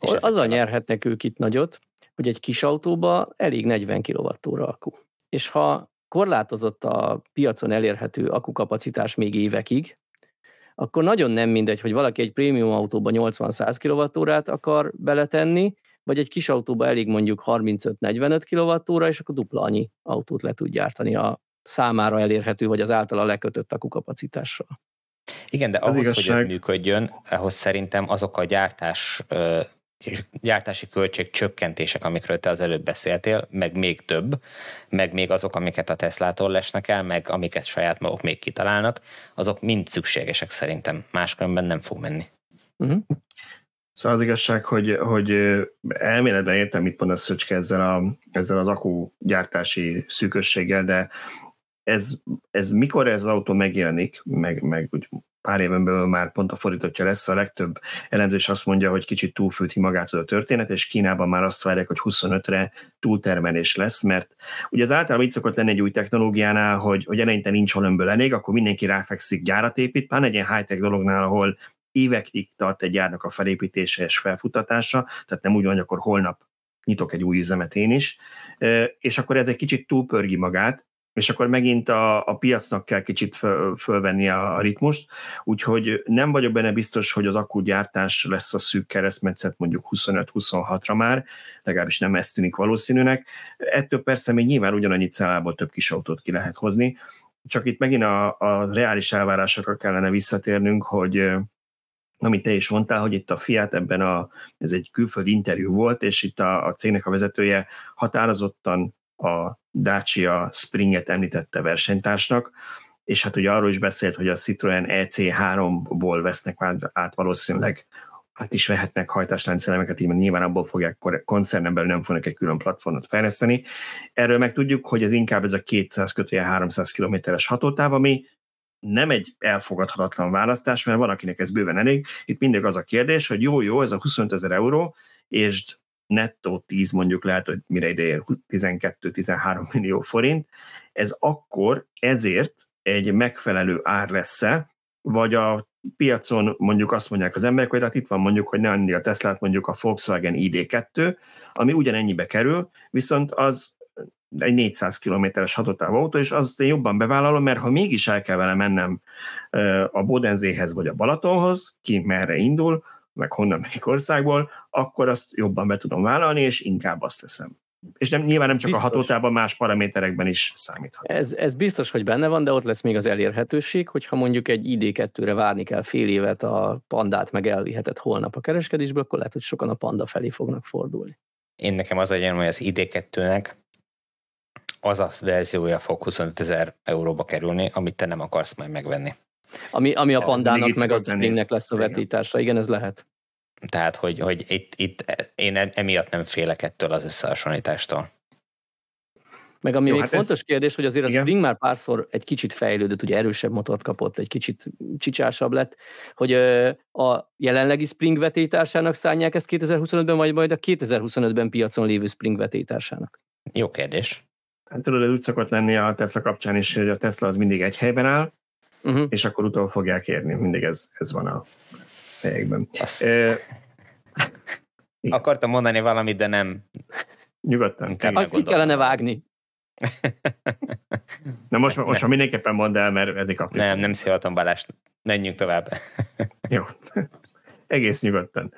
S3: És Azzal a... nyerhetnek ők itt nagyot, hogy egy kis autóba elég 40 kWh akku. És ha korlátozott a piacon elérhető akkukapacitás még évekig, akkor nagyon nem mindegy, hogy valaki egy prémium autóba 80-100 kWh akar beletenni, vagy egy kis autóba elég mondjuk 35-45 kWh, és akkor dupla annyi autót le tud gyártani a számára elérhető, vagy az általa lekötött akukapacitással.
S2: Igen, de ahhoz, igazság... hogy ez működjön, ahhoz szerintem azok a gyártás gyártási költség csökkentések, amikről te az előbb beszéltél, meg még több, meg még azok, amiket a Teslától lesnek el, meg amiket saját maguk még kitalálnak, azok mind szükségesek szerintem, máskülönben nem fog menni. Uh-huh.
S1: Szóval az igazság, hogy, hogy elméletben értem, mit mondasz Szöcske ezzel, a, ezzel az akku gyártási szűkösséggel, de ez, ez mikor ez az autó megjelenik, meg, meg úgy pár éven belül már pont a fordítottja lesz, a legtöbb elemzés azt mondja, hogy kicsit túlfűti magát a történet, és Kínában már azt várják, hogy 25-re túltermelés lesz, mert ugye az általában így szokott lenni egy új technológiánál, hogy, hogy eleinte nincs holömből elég, akkor mindenki ráfekszik gyárat épít, pár egy ilyen high-tech dolognál, ahol évekig tart egy gyárnak a felépítése és felfutatása, tehát nem úgy van, hogy akkor holnap nyitok egy új üzemet én is, és akkor ez egy kicsit túlpörgi magát, és akkor megint a, a piacnak kell kicsit föl, fölvenni a, a ritmust, úgyhogy nem vagyok benne biztos, hogy az akkugyártás lesz a szűk keresztmetszet mondjuk 25-26-ra már, legalábbis nem ez tűnik valószínűnek. Ettől persze még nyilván ugyanannyi cellából több kis autót ki lehet hozni, csak itt megint a, a reális elvárásokra kellene visszatérnünk, hogy amit te is mondtál, hogy itt a Fiat ebben a, ez egy külföldi interjú volt, és itt a, a cégnek a vezetője határozottan a Dacia Springet említette versenytársnak, és hát ugye arról is beszélt, hogy a Citroen EC3-ból vesznek már át valószínűleg hát is vehetnek hajtásláncelemeket, így nyilván abból fogják koncernen belül nem fognak egy külön platformot fejleszteni. Erről meg tudjuk, hogy ez inkább ez a 200 kötője 300 kilométeres hatótáv, ami nem egy elfogadhatatlan választás, mert van, akinek ez bőven elég. Itt mindig az a kérdés, hogy jó, jó, ez a 25 ezer euró, és nettó 10 mondjuk lehet, hogy mire ideér 12-13 millió forint, ez akkor ezért egy megfelelő ár lesz-e, vagy a piacon mondjuk azt mondják az emberek, hogy hát itt van mondjuk, hogy ne annyi a Teslát, mondjuk a Volkswagen ID2, ami ugyanennyibe kerül, viszont az egy 400 kilométeres hatótáv autó, és azt én jobban bevállalom, mert ha mégis el kell vele mennem a Bodenzéhez vagy a Balatonhoz, ki merre indul, meg honnan melyik országból, akkor azt jobban be tudom vállalni, és inkább azt teszem. És nem, nyilván nem csak biztos. a hatótában, más paraméterekben is számíthat.
S3: Ez, ez biztos, hogy benne van, de ott lesz még az elérhetőség, hogyha mondjuk egy ID2-re várni kell fél évet, a pandát meg elvihetett holnap a kereskedésből, akkor lehet, hogy sokan a panda felé fognak fordulni.
S2: Én nekem az a hogy az ID2-nek az a verziója fog 25 ezer euróba kerülni, amit te nem akarsz majd megvenni.
S3: Ami, ami a pandának meg a springnek lesz a vetítása, igen, ez lehet.
S2: Tehát, hogy, hogy itt, itt én e, emiatt nem félek ettől az összehasonlítástól.
S3: Meg ami Jó, még hát fontos ez... kérdés, hogy azért Igen. a Spring már párszor egy kicsit fejlődött, ugye erősebb motort kapott, egy kicsit csicsásabb lett, hogy a jelenlegi Spring vetétársának szállják ezt 2025-ben, vagy majd a 2025-ben piacon lévő Spring vetétársának?
S2: Jó kérdés.
S1: Hát tudod, ez úgy szokott lenni a Tesla kapcsán is, hogy a Tesla az mindig egy helyben áll, uh-huh. és akkor utol fogják érni. Mindig ez, ez van a helyekben. Azt... E...
S2: Akartam mondani valamit, de nem.
S1: Nyugodtan.
S3: Azt ki kellene vágni.
S1: Na most, most nem. ha mindenképpen mondd el, mert ez kapni.
S2: Nem, nem szívhatom Balázs. Menjünk tovább.
S1: Jó. Egész nyugodtan.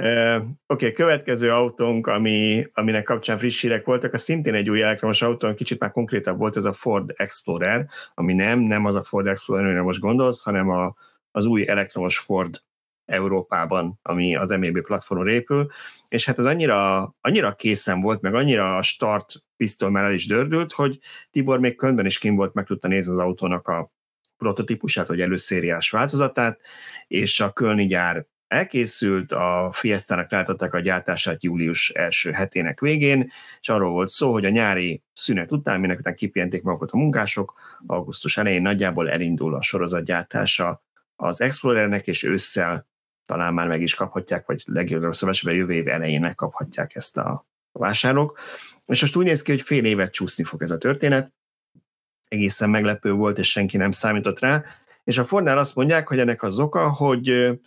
S1: Oké, okay, következő autónk, ami, aminek kapcsán friss hírek voltak, az szintén egy új elektromos autó, kicsit már konkrétabb volt, ez a Ford Explorer, ami nem, nem az a Ford Explorer, amire most gondolsz, hanem a, az új elektromos Ford Európában, ami az MEB platformon épül, és hát az annyira, annyira készen volt, meg annyira a start pisztol már el is dördült, hogy Tibor még könyvben is kim volt, meg tudta nézni az autónak a prototípusát, vagy előszériás változatát, és a Kölni gyár elkészült, a Fiesta-nak látották a gyártását július első hetének végén, és arról volt szó, hogy a nyári szünet után, minek után kipihenték magukat a munkások, augusztus elején nagyjából elindul a sorozatgyártása az Explorernek, és ősszel talán már meg is kaphatják, vagy legjobb szövesebben jövő év elején megkaphatják ezt a vásárlók. És most úgy néz ki, hogy fél évet csúszni fog ez a történet. Egészen meglepő volt, és senki nem számított rá. És a Fordnál azt mondják, hogy ennek az oka, hogy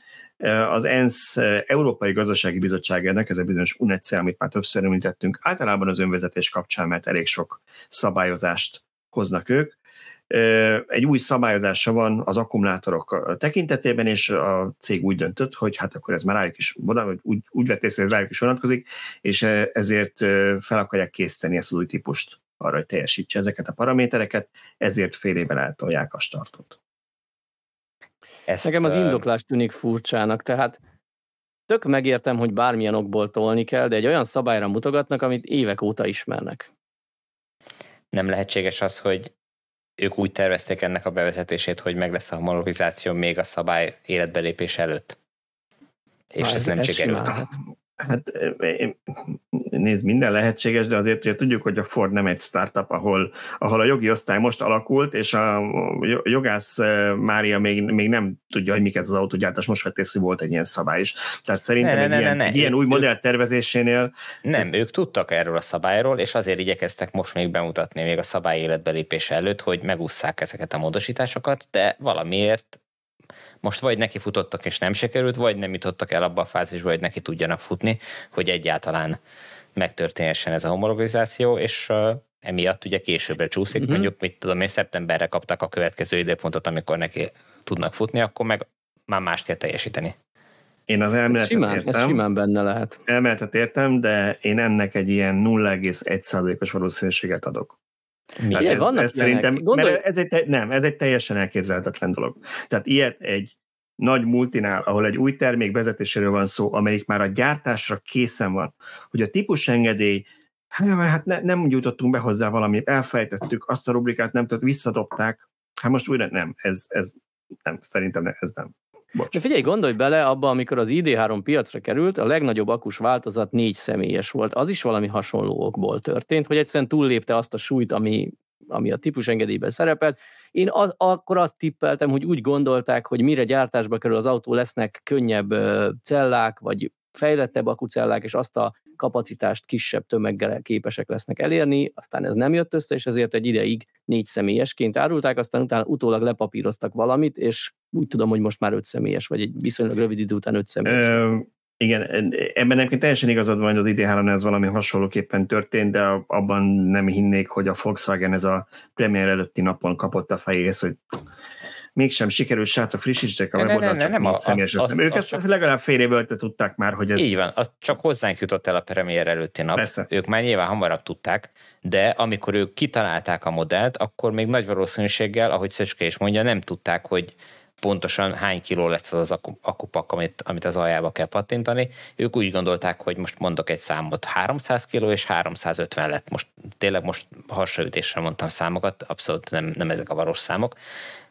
S1: az ENSZ Európai Gazdasági Bizottságának, ez a bizonyos UNECE, amit már többször említettünk, általában az önvezetés kapcsán, mert elég sok szabályozást hoznak ők. Egy új szabályozása van az akkumulátorok tekintetében, és a cég úgy döntött, hogy hát akkor ez már rájuk is, úgy, úgy vett észre, hogy rájuk is vonatkozik, és ezért fel akarják készíteni ezt az új típust arra, hogy teljesítse ezeket a paramétereket, ezért fél évvel eltolják a startot.
S3: Ezt, Nekem az indoklás tűnik furcsának, tehát tök megértem, hogy bármilyen okból tolni kell, de egy olyan szabályra mutogatnak, amit évek óta ismernek.
S2: Nem lehetséges az, hogy ők úgy tervezték ennek a bevezetését, hogy meg lesz a homologizáció még a szabály életbelépés előtt. És Na, ez, ez nem ez sikerült.
S1: Hát nézd, minden lehetséges, de azért ugye tudjuk, hogy a Ford nem egy startup, ahol, ahol a jogi osztály most alakult, és a jogász Mária még, még nem tudja, hogy mik ez az autógyártás, most vett észre, volt egy ilyen szabály is. Tehát szerintem ne, ne, egy, ne, ilyen, ne, ne. egy ilyen új modell tervezésénél...
S2: Nem, ők tudtak erről a szabályról, és azért igyekeztek most még bemutatni még a szabály életbelépése előtt, hogy megúszszák ezeket a módosításokat, de valamiért most vagy neki futottak és nem sikerült, vagy nem jutottak el abba a fázisba, hogy neki tudjanak futni, hogy egyáltalán megtörténhessen ez a homologizáció, és uh, emiatt ugye későbbre csúszik, uh-huh. mondjuk, mit tudom én, szeptemberre kaptak a következő időpontot, amikor neki tudnak futni, akkor meg már más kell teljesíteni.
S1: Én az elméletet ez simán, értem.
S3: Ez simán benne lehet.
S1: Elméletet értem, de én ennek egy ilyen 0,1%-os valószínűséget adok.
S3: Mi? Ez, vannak
S1: ez szerintem, Gondolj... mert ez egy, nem, ez egy teljesen elképzelhetetlen dolog. Tehát ilyet egy nagy multinál, ahol egy új termék vezetéséről van szó, amelyik már a gyártásra készen van, hogy a típusengedély hát ne, nem jutottunk be hozzá valami, elfejtettük, azt a rubrikát nem tudott, visszadobták, hát most újra nem, ez, ez nem, szerintem ez nem.
S3: Bocs. De figyelj, gondolj bele, abba, amikor az ID3 piacra került, a legnagyobb akus változat négy személyes volt. Az is valami hasonló okból történt, hogy egyszerűen túllépte azt a súlyt, ami, ami a típusengedélyben szerepelt. Én az, akkor azt tippeltem, hogy úgy gondolták, hogy mire gyártásba kerül az autó, lesznek könnyebb cellák, vagy fejlettebb akucellák, és azt a kapacitást kisebb tömeggel képesek lesznek elérni, aztán ez nem jött össze, és ezért egy ideig négy személyesként árulták, aztán utána utólag lepapíroztak valamit, és úgy tudom, hogy most már öt személyes, vagy egy viszonylag rövid idő után öt személyes. Ö,
S1: igen, ebben nekem teljesen igazad van, hogy az id ez valami hasonlóképpen történt, de abban nem hinnék, hogy a Volkswagen ez a premier előtti napon kapott a fejéhez, hogy mégsem sikerült, srácok, frissítsék a weboldalt, csak nem, személyes az, az, Ők az ezt legalább fél év előtt tudták már, hogy ez...
S2: Így van, az csak hozzánk jutott el a premier előtti nap. Persze. Ők már nyilván hamarabb tudták, de amikor ők kitalálták a modellt, akkor még nagy valószínűséggel, ahogy Szöcske is mondja, nem tudták, hogy pontosan hány kiló lesz az az akupak, amit, amit az aljába kell pattintani. Ők úgy gondolták, hogy most mondok egy számot, 300 kiló és 350 lett. Most tényleg most hasraütésre mondtam számokat, abszolút nem, nem ezek a valós számok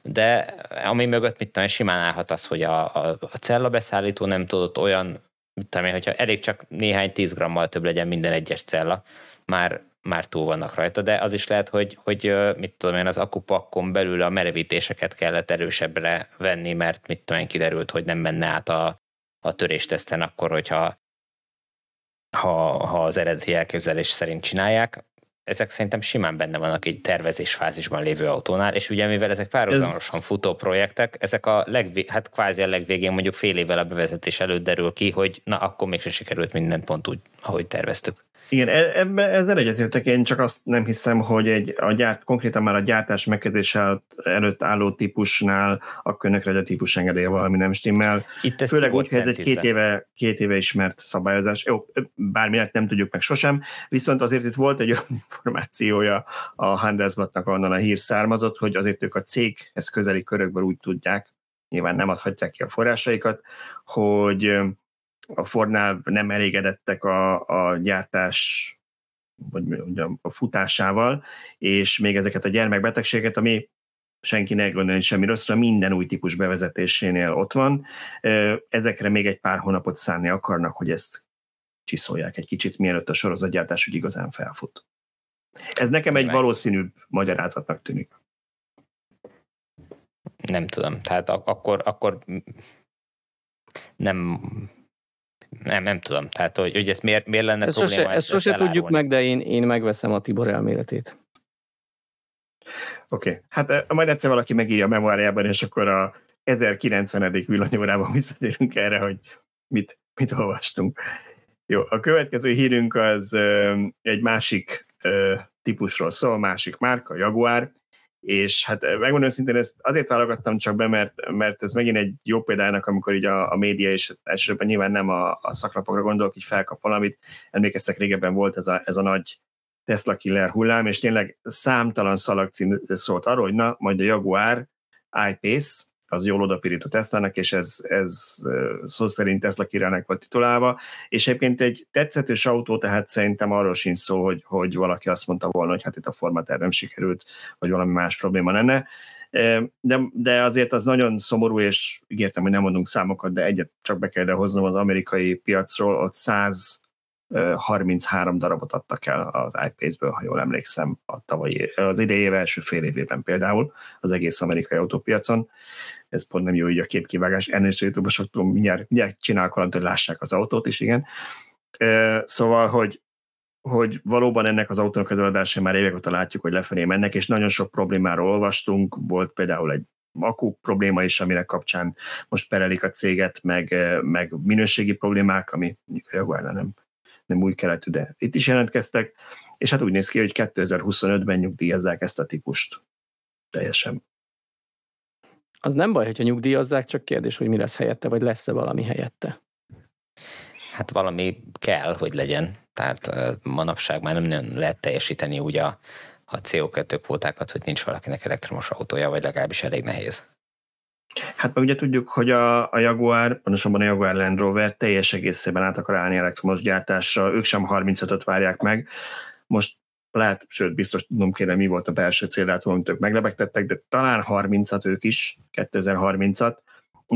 S2: de ami mögött mit tudom, simán állhat az, hogy a, a, a cella nem tudott olyan, mit tudom én, hogyha elég csak néhány tíz grammal több legyen minden egyes cella, már, már túl vannak rajta, de az is lehet, hogy, hogy mit tudom én, az akupakkon belül a merevítéseket kellett erősebbre venni, mert mit tudom én, kiderült, hogy nem menne át a, a törésteszten akkor, hogyha ha, ha az eredeti elképzelés szerint csinálják ezek szerintem simán benne vannak egy tervezés fázisban lévő autónál, és ugye mivel ezek párhuzamosan Ez... futó projektek, ezek a legvé, hát kvázi a legvégén mondjuk fél évvel a bevezetés előtt derül ki, hogy na akkor mégsem sikerült minden pont úgy, ahogy terveztük.
S1: Igen, e- ebben ezzel egyetértek, én csak azt nem hiszem, hogy egy, a gyárt, konkrétan már a gyártás megkezdése előtt álló típusnál a önökre a típus engedélye valami nem stimmel. Itt ez Főleg úgy, hogy ez egy két éve, két éve ismert szabályozás. Jó, bármilyet nem tudjuk meg sosem, viszont azért itt volt egy olyan <laughs> információja a Handelsblattnak, onnan a hír származott, hogy azért ők a céghez közeli körökből úgy tudják, nyilván nem adhatják ki a forrásaikat, hogy a Fordnál nem elégedettek a, a gyártás vagy mondjam, a futásával, és még ezeket a gyermekbetegséget, ami senki ne gondolni semmi rosszra, minden új típus bevezetésénél ott van. Ezekre még egy pár hónapot szánni akarnak, hogy ezt csiszolják egy kicsit, mielőtt a sorozatgyártás úgy igazán felfut. Ez nekem egy valószínűbb magyarázatnak tűnik.
S2: Nem tudom, tehát akkor, akkor nem nem, nem tudom. Tehát, hogy, hogy ez miért, miért lenne
S3: ezt
S2: probléma?
S3: Sose, ezt, ezt sose tudjuk meg, de én, én megveszem a Tibor elméletét.
S1: Oké, okay. hát majd egyszer valaki megírja a memoáriában, és akkor a 1090. villanyórában <laughs> visszatérünk erre, hogy mit, mit olvastunk. Jó, a következő hírünk az egy másik típusról szól, másik márka, Jaguar, és hát eh, megmondom szintén ezt azért válogattam csak be, mert, mert ez megint egy jó példának, amikor így a, a média, és elsősorban nyilván nem a, a szaklapokra gondolok, így felkap valamit. Emlékeztek, régebben volt ez a, ez a nagy Tesla killer hullám, és tényleg számtalan szalagcím szólt arról, hogy na, majd a Jaguar I-Pace, az jól odapirít a Tesla-nak, és ez, ez szó szerint Tesla királnak volt titulálva, és egyébként egy tetszetős autó, tehát szerintem arról sincs szó, hogy, hogy valaki azt mondta volna, hogy hát itt a formater nem sikerült, vagy valami más probléma lenne. De, de azért az nagyon szomorú, és ígértem, hogy nem mondunk számokat, de egyet csak be kell hoznom az amerikai piacról, ott 133 darabot adtak el az iPace-ből, ha jól emlékszem, a tavalyi, az idei év első fél évében például az egész amerikai autópiacon. Ez pont nem jó így a képkivágás. Ennél a YouTube-osoktól mindjárt, mindjárt csinálok valamit, hogy lássák az autót is, igen. Szóval, hogy hogy valóban ennek az autónak az eladása már évek óta látjuk, hogy lefelé mennek, és nagyon sok problémáról olvastunk, volt például egy akku probléma is, aminek kapcsán most perelik a céget, meg, meg minőségi problémák, ami mondjuk a Jaguar nem, nem új keletű, de itt is jelentkeztek, és hát úgy néz ki, hogy 2025-ben nyugdíjazzák ezt a típust. Teljesen.
S3: Az nem baj, hogyha nyugdíjazzák, csak kérdés, hogy mi lesz helyette, vagy lesz-e valami helyette.
S2: Hát valami kell, hogy legyen. Tehát manapság már nem nagyon lehet teljesíteni úgy a, a CO2 kvótákat, hogy nincs valakinek elektromos autója, vagy legalábbis elég nehéz.
S1: Hát meg ugye tudjuk, hogy a, a Jaguar, pontosabban a Jaguar Land Rover teljes egészében át akar állni elektromos gyártásra, ők sem 35-öt várják meg. Most lehet, sőt, biztos tudom kérem, mi volt a belső céldátum, amit ők meglebegtettek, de talán 30-at ők is, 2030-at,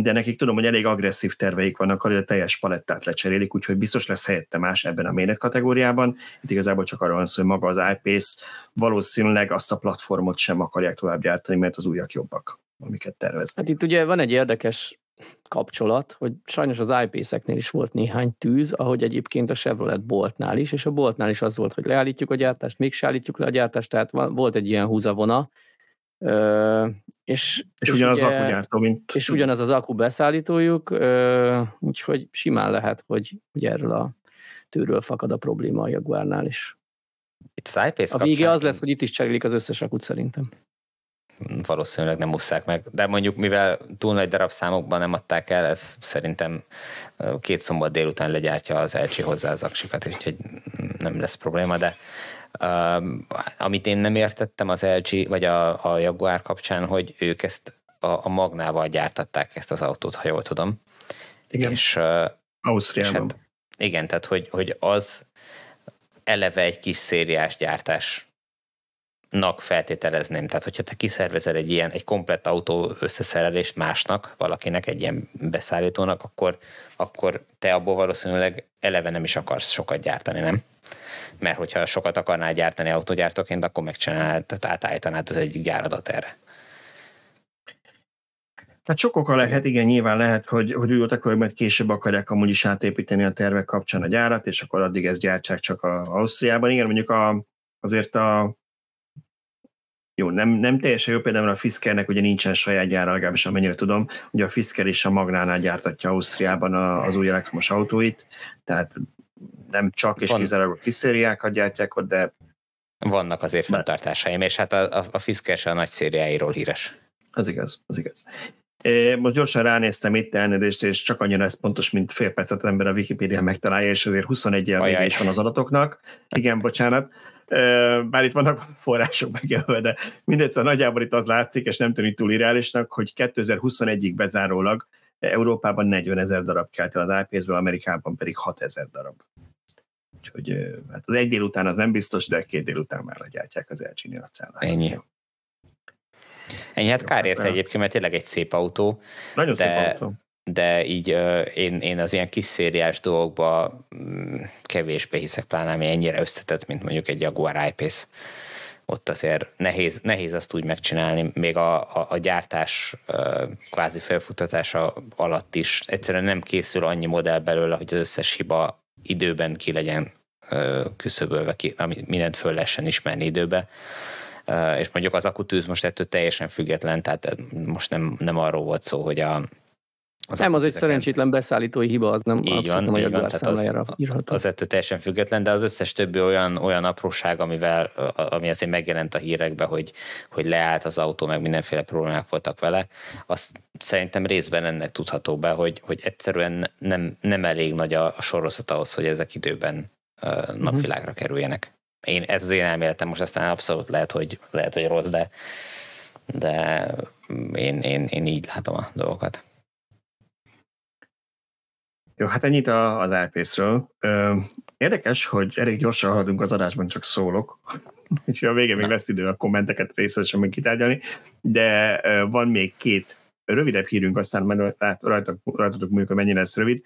S1: de nekik tudom, hogy elég agresszív terveik vannak, hogy a teljes palettát lecserélik, úgyhogy biztos lesz helyette más ebben a méret kategóriában. Itt igazából csak arról van szó, hogy maga az iPace valószínűleg azt a platformot sem akarják tovább gyártani, mert az újak jobbak, amiket terveznek.
S3: Hát itt ugye van egy érdekes kapcsolat, hogy sajnos az iPace-eknél is volt néhány tűz, ahogy egyébként a Chevrolet Boltnál is, és a Boltnál is az volt, hogy leállítjuk a gyártást, mégse állítjuk le a gyártást, tehát volt egy ilyen húzavona, Ö, és,
S1: és, és ugyanaz ugye, akkugyártó, mint...
S3: És ugyanaz az akku beszállítójuk, ö, úgyhogy simán lehet, hogy, hogy erről a tőről fakad a probléma a Jaguárnál is.
S2: Itt az iPace
S3: A vége az lesz, hogy itt is cserélik az összes akut szerintem.
S2: Valószínűleg nem musszák meg, de mondjuk mivel túl nagy darab számokban nem adták el, ez szerintem két szombat délután legyártja az LG hozzá az aksikat, úgyhogy nem lesz probléma, de Uh, amit én nem értettem az LG, vagy a, a Jaguar kapcsán, hogy ők ezt a, a Magnával gyártatták ezt az autót, ha jól tudom.
S1: Igen.
S2: És, uh,
S1: Ausztriában. És hát,
S2: igen, tehát hogy, hogy az eleve egy kis szériás gyártásnak feltételezném. Tehát, hogyha te kiszervezel egy ilyen, egy komplett autó összeszerelést másnak, valakinek, egy ilyen beszállítónak, akkor, akkor te abból valószínűleg eleve nem is akarsz sokat gyártani, nem? mert hogyha sokat akarnál gyártani autógyártóként, akkor megcsinálnád, tehát átállítanád az egyik gyáradat erre.
S1: Hát sok oka lehet, igen, nyilván lehet, hogy, hogy úgy akkor majd később akarják amúgy is átépíteni a tervek kapcsán a gyárat, és akkor addig ezt gyártsák csak a Ausztriában. Igen, mondjuk a, azért a jó, nem, nem teljesen jó például a Fiskernek ugye nincsen saját gyára, legalábbis amennyire tudom, ugye a Fisker is a Magnánál gyártatja Ausztriában az új elektromos autóit, tehát nem csak és Van. kizárólag a kis szériákat gyártják ott, de
S2: vannak azért fenntartásaim, és hát a, a, a Fisker a nagy szériáiról híres.
S1: Az igaz, az igaz. Most gyorsan ránéztem itt elnézést, és csak annyira ez pontos, mint fél percet ember a Wikipedia megtalálja, és azért 21 ilyen is van az adatoknak. Igen, bocsánat. Bár itt vannak <laughs> források megjelölve, de mindegy, szóval nagyjából itt az látszik, és nem tűnik túl irreálisnak, hogy 2021-ig bezárólag Európában 40 ezer darab kelt el az iPS-ből, Amerikában pedig 6 ezer darab. Úgyhogy hát az egy délután az nem biztos, de két délután már legyártják az LG-nél a cellát.
S2: Ennyi. Ennyi, hát kár érte hát, egyébként, mert tényleg egy szép autó.
S1: Nagyon de, szép autó.
S2: De így én, én az ilyen kis szériás dolgokba mm, kevésbé hiszek, pláne ami ennyire összetett, mint mondjuk egy Jaguar I-Pace ott azért nehéz, nehéz azt úgy megcsinálni, még a, a, a gyártás kvázi felfutatása alatt is egyszerűen nem készül annyi modell belőle, hogy az összes hiba időben ki legyen küszöbölve, ki, mindent föl lehessen ismerni időbe. És mondjuk az akutűz most ettől teljesen független, tehát most nem, nem arról volt szó, hogy a,
S3: az nem, az egy szerencsétlen beszállítói hiba, az nem
S2: így van, nem így van, tehát az, írható. az ettől teljesen független, de az összes többi olyan, olyan apróság, amivel, ami azért megjelent a hírekbe, hogy, hogy leállt az autó, meg mindenféle problémák voltak vele, azt szerintem részben ennek tudható be, hogy, hogy egyszerűen nem, nem elég nagy a, a sorozat ahhoz, hogy ezek időben napvilágra kerüljenek. Én, ez az én elméletem, most aztán abszolút lehet, hogy, lehet, hogy rossz, de, de én, én, én így látom a dolgokat.
S1: Jó, hát ennyit az elpészről. Érdekes, hogy elég gyorsan haladunk az adásban, csak szólok. <laughs> És a vége még lesz idő a kommenteket részletesen meg kitárgyalni, de van még két rövidebb hírünk, aztán majd rajtatok, rajtatok mondjuk, hogy mennyire lesz rövid.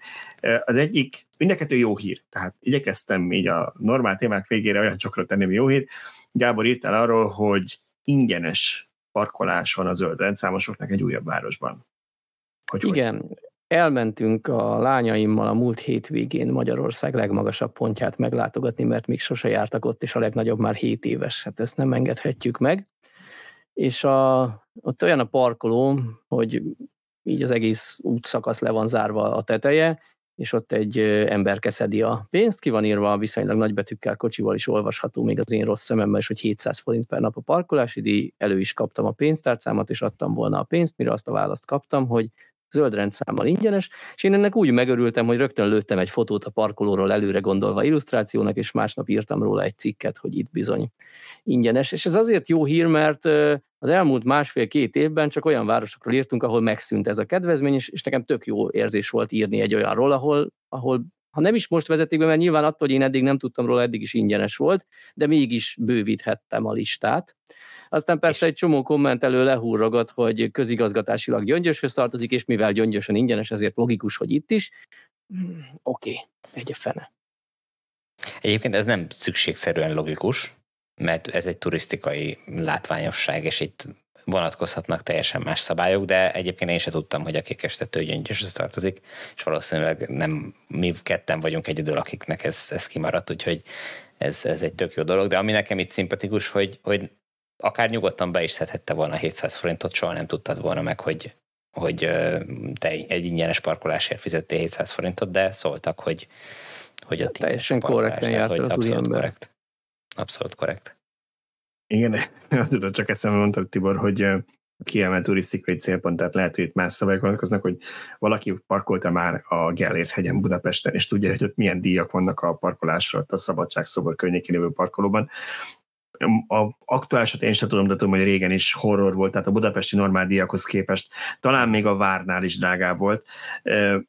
S1: Az egyik, mind a kettő jó hír, tehát igyekeztem így a normál témák végére olyan csokra tenni, jó hír. Gábor írtál arról, hogy ingyenes parkolás van a zöld rendszámosoknak egy újabb városban.
S3: Hogy Igen, hogy? Elmentünk a lányaimmal a múlt hétvégén Magyarország legmagasabb pontját meglátogatni, mert még sose jártak ott, és a legnagyobb már 7 éves, hát ezt nem engedhetjük meg. És a, ott olyan a parkoló, hogy így az egész útszakasz le van zárva a teteje, és ott egy ember keszedi a pénzt, ki van írva viszonylag nagybetűkkel, kocsival is olvasható, még az én rossz szememmel is, hogy 700 forint per nap a parkolási díj, elő is kaptam a pénztárcámat, és adtam volna a pénzt, mire azt a választ kaptam, hogy zöld rendszámmal ingyenes, és én ennek úgy megörültem, hogy rögtön lőttem egy fotót a parkolóról előre gondolva illusztrációnak, és másnap írtam róla egy cikket, hogy itt bizony ingyenes. És ez azért jó hír, mert az elmúlt másfél-két évben csak olyan városokról írtunk, ahol megszűnt ez a kedvezmény, és, nekem tök jó érzés volt írni egy olyanról, ahol, ahol ha nem is most vezetik be, mert nyilván attól, hogy én eddig nem tudtam róla, eddig is ingyenes volt, de mégis bővíthettem a listát. Aztán persze egy csomó kommentelő lehúrogott, hogy közigazgatásilag gyöngyöshöz tartozik, és mivel gyöngyösen ingyenes, ezért logikus, hogy itt is. Hmm, Oké, okay, egy fene.
S2: Egyébként ez nem szükségszerűen logikus, mert ez egy turisztikai látványosság, és itt vonatkozhatnak teljesen más szabályok, de egyébként én sem tudtam, hogy a kékestető gyöngyöshöz tartozik, és valószínűleg nem mi ketten vagyunk egyedül, akiknek ez, ez kimaradt, úgyhogy ez, ez egy tök jó dolog, de ami nekem itt szimpatikus, hogy, hogy akár nyugodtan be is szedhette volna 700 forintot, soha nem tudtad volna meg, hogy, hogy te egy ingyenes parkolásért fizettél 700 forintot, de szóltak, hogy, hogy
S3: a teljesen korrekten járt
S2: hogy abszolút korrekt. Abszolút korrekt.
S1: Igen, <laughs> azt tudod, csak eszembe mondtad, Tibor, hogy kiemelt turisztikai célpont, tehát lehet, hogy itt más szabályok vonatkoznak, hogy valaki parkolta már a Gellért hegyen Budapesten, és tudja, hogy ott milyen díjak vannak a parkolásra, ott a Szabadságszobor környékén lévő parkolóban, a aktuálisat én sem tudom, de tudom, hogy régen is horror volt, tehát a budapesti normál díjakhoz képest talán még a várnál is drágább volt.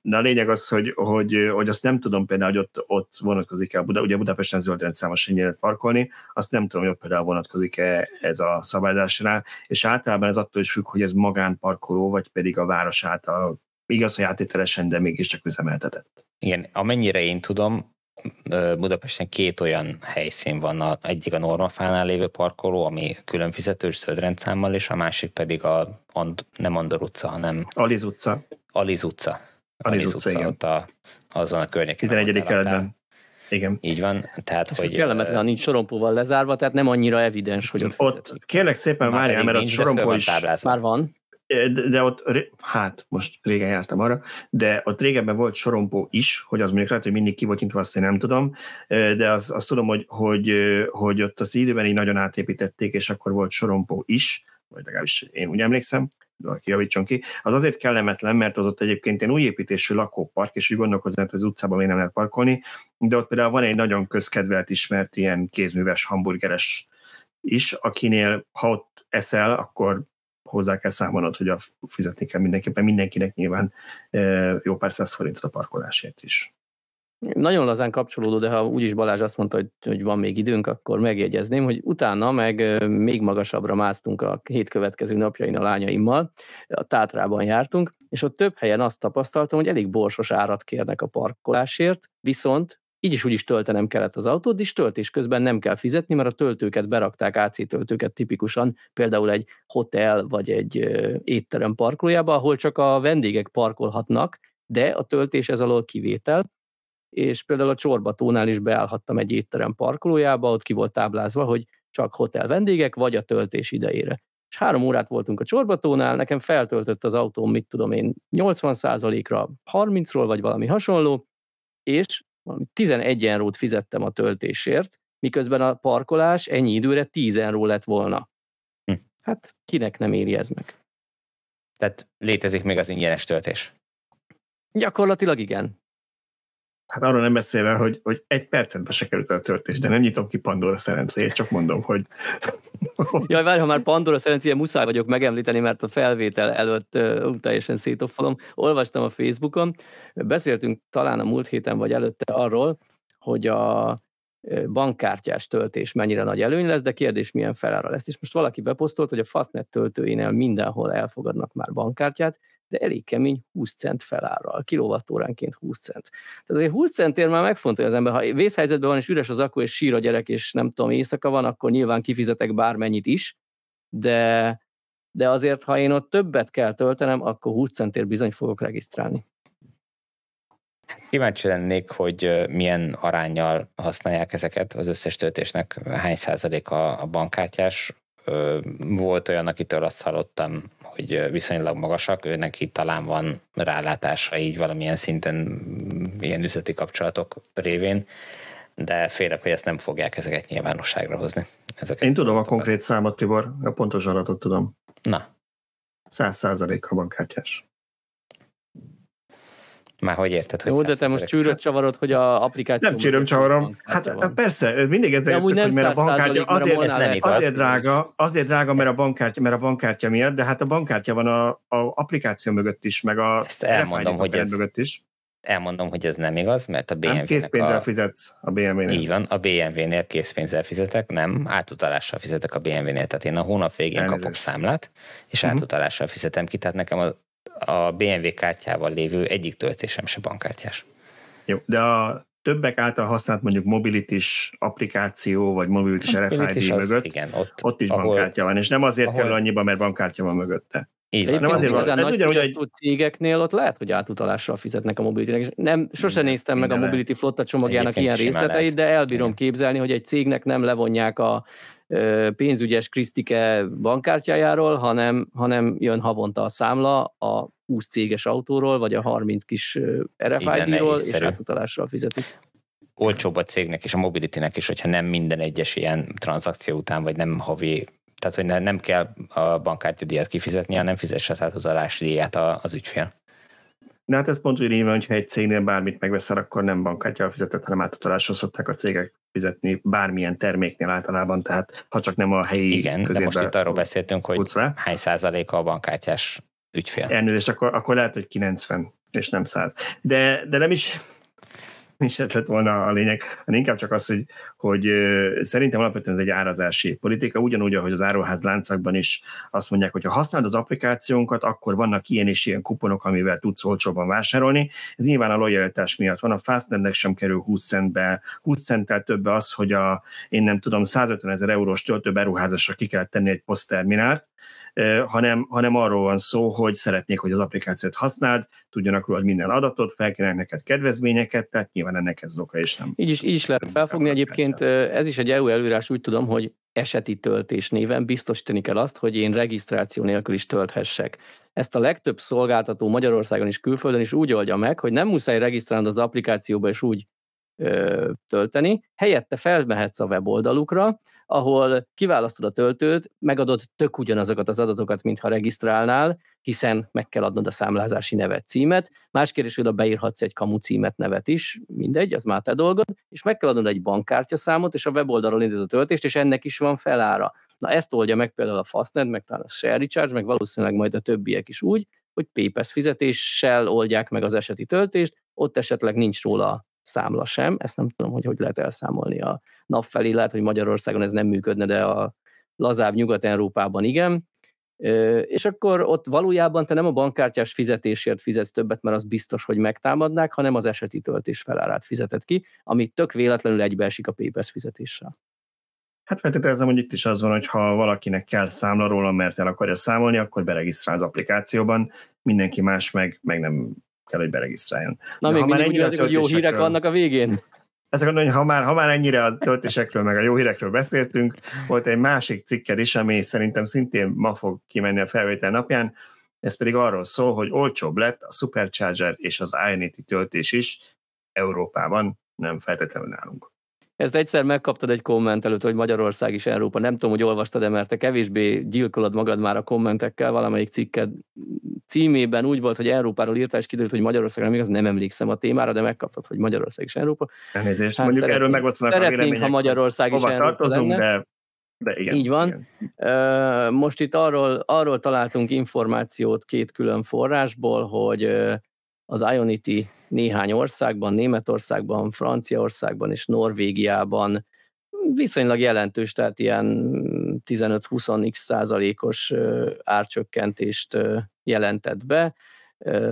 S1: De a lényeg az, hogy, hogy, hogy azt nem tudom például, hogy ott, ott vonatkozik-e, Buda, ugye Budapesten zöld rendszámos lehet parkolni, azt nem tudom, hogy ott például vonatkozik-e ez a szabályzásra, és általában ez attól is függ, hogy ez magánparkoló, vagy pedig a város által igaz, hogy átételesen, de mégiscsak üzemeltetett.
S2: Igen, amennyire én tudom, Budapesten két olyan helyszín van, a, egyik a Normafánál lévő parkoló, ami külön fizetős zöldrendszámmal, és a másik pedig a And, nem Andor utca, hanem
S1: Aliz utca.
S2: Aliz utca.
S1: Aliz, Aliz utca, utca igen.
S2: Ott a, azon a környéken.
S1: 11. keretben. Igen.
S2: Így van. Tehát,
S3: és
S2: hogy,
S3: kellemetlen, ha nincs sorompóval lezárva, tehát nem annyira evidens, hogy ott
S1: Ott kérlek szépen várjál, mert ott sorompó is...
S3: Már van
S1: de, de ott, hát most régen jártam arra, de ott régebben volt sorompó is, hogy az mondjuk lehet, hogy mindig ki volt nyitva, azt én nem tudom, de az, azt tudom, hogy, hogy, hogy ott az időben így nagyon átépítették, és akkor volt sorompó is, vagy legalábbis én úgy emlékszem, valaki javítson ki, az azért kellemetlen, mert az ott egyébként egy új építésű lakópark, és úgy gondolkozom, hogy az utcában még nem lehet parkolni, de ott például van egy nagyon közkedvelt ismert ilyen kézműves hamburgeres is, akinél ha ott eszel, akkor hozzá kell számolnod, hogy a fizetni kell mindenképpen mindenkinek nyilván jó pár száz forintot a parkolásért is.
S3: Nagyon lazán kapcsolódó, de ha úgyis Balázs azt mondta, hogy, hogy van még időnk, akkor megjegyezném, hogy utána meg még magasabbra másztunk a hét következő napjain a lányaimmal, a Tátrában jártunk, és ott több helyen azt tapasztaltam, hogy elég borsos árat kérnek a parkolásért, viszont így is úgy is töltenem kellett az autót, és töltés közben nem kell fizetni, mert a töltőket berakták, AC töltőket tipikusan, például egy hotel vagy egy étterem parkolójába, ahol csak a vendégek parkolhatnak, de a töltés ez alól kivétel, és például a Csorbatónál is beállhattam egy étterem parkolójába, ott ki volt táblázva, hogy csak hotel vendégek, vagy a töltés idejére. És három órát voltunk a Csorbatónál, nekem feltöltött az autóm, mit tudom én, 80%-ra, 30-ról, vagy valami hasonló, és 11 eurót fizettem a töltésért, miközben a parkolás ennyi időre 10 euró lett volna. Hm. Hát kinek nem éri ez meg?
S2: Tehát létezik még az ingyenes töltés?
S3: Gyakorlatilag igen.
S1: Hát arról nem beszélve, hogy, hogy egy percetbe se került a töltés, de nem nyitom ki Pandora szerencéjét, csak mondom, hogy... <laughs>
S3: Jaj, várj, ha már Pandora szerencéje, muszáj vagyok megemlíteni, mert a felvétel előtt uh, teljesen szétofalom. Olvastam a Facebookon, beszéltünk talán a múlt héten vagy előtte arról, hogy a bankkártyás töltés mennyire nagy előny lesz, de kérdés milyen felára lesz. És most valaki beposztolt, hogy a Fastnet töltőinél mindenhol elfogadnak már bankkártyát, de elég kemény 20 cent felárral, kilovattóránként 20 cent. Tehát azért 20 centért már megfontolja az ember, ha vészhelyzetben van és üres az akku és sír a gyerek, és nem tudom, éjszaka van, akkor nyilván kifizetek bármennyit is, de, de azért, ha én ott többet kell töltenem, akkor 20 centért bizony fogok regisztrálni.
S2: Kíváncsi lennék, hogy milyen arányjal használják ezeket az összes töltésnek, hány százalék a bankkártyás. Volt olyan, akitől azt hallottam, hogy viszonylag magasak, ő neki talán van rálátása így valamilyen szinten ilyen üzleti kapcsolatok révén, de félek, hogy ezt nem fogják ezeket nyilvánosságra hozni. Ezeket
S1: Én tudom a konkrét számot, Tibor, a pontos adatot tudom.
S2: Na.
S1: Száz százalék a bankkártyás.
S2: Már hogy érted, hogy
S3: Jó, de te most csűröt csavarod, hogy a applikáció...
S1: Nem csűröm csavarom. Hát van. persze, mindig ez
S3: jöttök, hogy mert a bankkártya
S1: azért, ez nem igaz, azért drága, azért drága, mert a bankkártya, mert a bankkártya miatt, de hát a bankkártya van a, a applikáció mögött is, meg a
S2: Ezt elmondom, hogy ez,
S1: mögött is.
S2: Elmondom, hogy ez nem igaz, mert a BMW-nek
S1: készpénzzel a... fizetsz a BMW-nél.
S2: Így van, a BMW-nél készpénzzel fizetek, nem, átutalással fizetek a BMW-nél, tehát én a hónap végén Elnézést. kapok számlát, és uh-huh. átutalással fizetem ki, tehát nekem a a BMW kártyával lévő egyik töltésem se bankkártyás.
S1: Jó, de a többek által használt mondjuk mobilitis applikáció, vagy mobilitis RFID mobilitis az, mögött, igen, ott, ott is ahol, bankkártya van, és nem azért ahol, kerül annyiba, mert bankkártya van mögötte.
S3: Így van. Nem azért van. Ez ugyanúgy, hogy cégeknél ott lehet, hogy átutalással fizetnek a mobility Nem, sose néztem meg a Mobility Flotta csomagjának ilyen részleteit, de elbírom igen. képzelni, hogy egy cégnek nem levonják a pénzügyes Krisztike bankkártyájáról, hanem, hanem jön havonta a számla a 20 céges autóról, vagy a 30 kis RFID-ról, és átutalással fizetik
S2: olcsóbb a cégnek és a mobilitynek is, hogyha nem minden egyes ilyen tranzakció után, vagy nem havi, tehát hogy nem kell a bankkártya díjat kifizetni, hanem fizesse az átutalási díját az ügyfél.
S1: De hát ez pont úgy van, hogyha egy cégnél bármit megveszel, akkor nem bankkártyával fizetett, hanem átutalásra szokták a cégek fizetni bármilyen terméknél általában, tehát ha csak nem a helyi
S2: Igen, de most itt arról beszéltünk, hogy be. hány százaléka a bankkártyás ügyfél.
S1: és akkor, akkor lehet, hogy 90 és nem 100. De, de nem is, <laughs> is ez lett volna a lényeg, hanem inkább csak az, hogy, hogy szerintem alapvetően ez egy árazási politika, ugyanúgy, ahogy az áruház láncakban is azt mondják, hogy ha használod az applikációnkat, akkor vannak ilyen és ilyen kuponok, amivel tudsz olcsóban vásárolni. Ez nyilván a lojalitás miatt van, a Fastnetnek sem kerül 20 centbe, 20 centtel több az, hogy a, én nem tudom, 150 ezer eurós töltő beruházásra ki kellett tenni egy posztterminált, hanem, hanem arról van szó, hogy szeretnék, hogy az applikációt használd, tudjanak róla minden adatot, felkérnek neked kedvezményeket, tehát nyilván ennek ez oka is nem.
S3: Így is, így is lehet felfogni. Egyébként ez is egy EU előírás, úgy tudom, hogy eseti töltés néven biztosítani kell azt, hogy én regisztráció nélkül is tölthessek. Ezt a legtöbb szolgáltató Magyarországon is külföldön is úgy oldja meg, hogy nem muszáj regisztrálnod az applikációba és úgy ö, tölteni, helyette felmehetsz a weboldalukra, ahol kiválasztod a töltőt, megadod tök ugyanazokat az adatokat, mintha regisztrálnál, hiszen meg kell adnod a számlázási nevet, címet. Más kérdés, hogy beírhatsz egy kamu címet, nevet is, mindegy, az már te dolgod, és meg kell adnod egy bankkártya számot, és a weboldalról indít a töltést, és ennek is van felára. Na ezt oldja meg például a Fastnet, meg talán a Share Recharge, meg valószínűleg majd a többiek is úgy, hogy PayPass fizetéssel oldják meg az eseti töltést, ott esetleg nincs róla számla sem, ezt nem tudom, hogy hogy lehet elszámolni a nap felé, lehet, hogy Magyarországon ez nem működne, de a lazább Nyugat-Európában igen, és akkor ott valójában te nem a bankkártyás fizetésért fizetsz többet, mert az biztos, hogy megtámadnák, hanem az eseti töltés felárát fizeted ki, ami tök véletlenül egybeesik a PayPass fizetéssel.
S1: Hát feltételezem, hogy itt is az van, hogy ha valakinek kell számla róla, mert el akarja számolni, akkor beregisztrál az applikációban, mindenki más meg, meg nem kell, hogy beregisztráljon.
S3: Na, De még mindig úgy hogy jó hírek vannak a végén.
S1: Ezt akarom hogy ha már, ha már ennyire a töltésekről, meg a jó hírekről beszéltünk, volt egy másik cikked is, ami szerintem szintén ma fog kimenni a felvétel napján, ez pedig arról szól, hogy olcsóbb lett a Supercharger és az Ionity töltés is Európában, nem feltétlenül nálunk.
S3: Ezt egyszer megkaptad egy komment előtt, hogy Magyarország is Európa. Nem tudom, hogy olvastad-e, mert te kevésbé gyilkolod magad már a kommentekkel. Valamelyik cikked címében úgy volt, hogy Európáról írtál, és kiderült, hogy Magyarország nem igaz, nem emlékszem a témára, de megkaptad, hogy Magyarország is Európa.
S1: Elnézést, hát mondjuk erről megvolt
S3: Szeretnénk, ha Magyarország is Európa lenne. De de igen, Így van. Igen. Most itt arról, arról találtunk információt két külön forrásból, hogy az Ionity néhány országban, Németországban, Franciaországban és Norvégiában viszonylag jelentős, tehát ilyen 15-20x százalékos árcsökkentést jelentett be.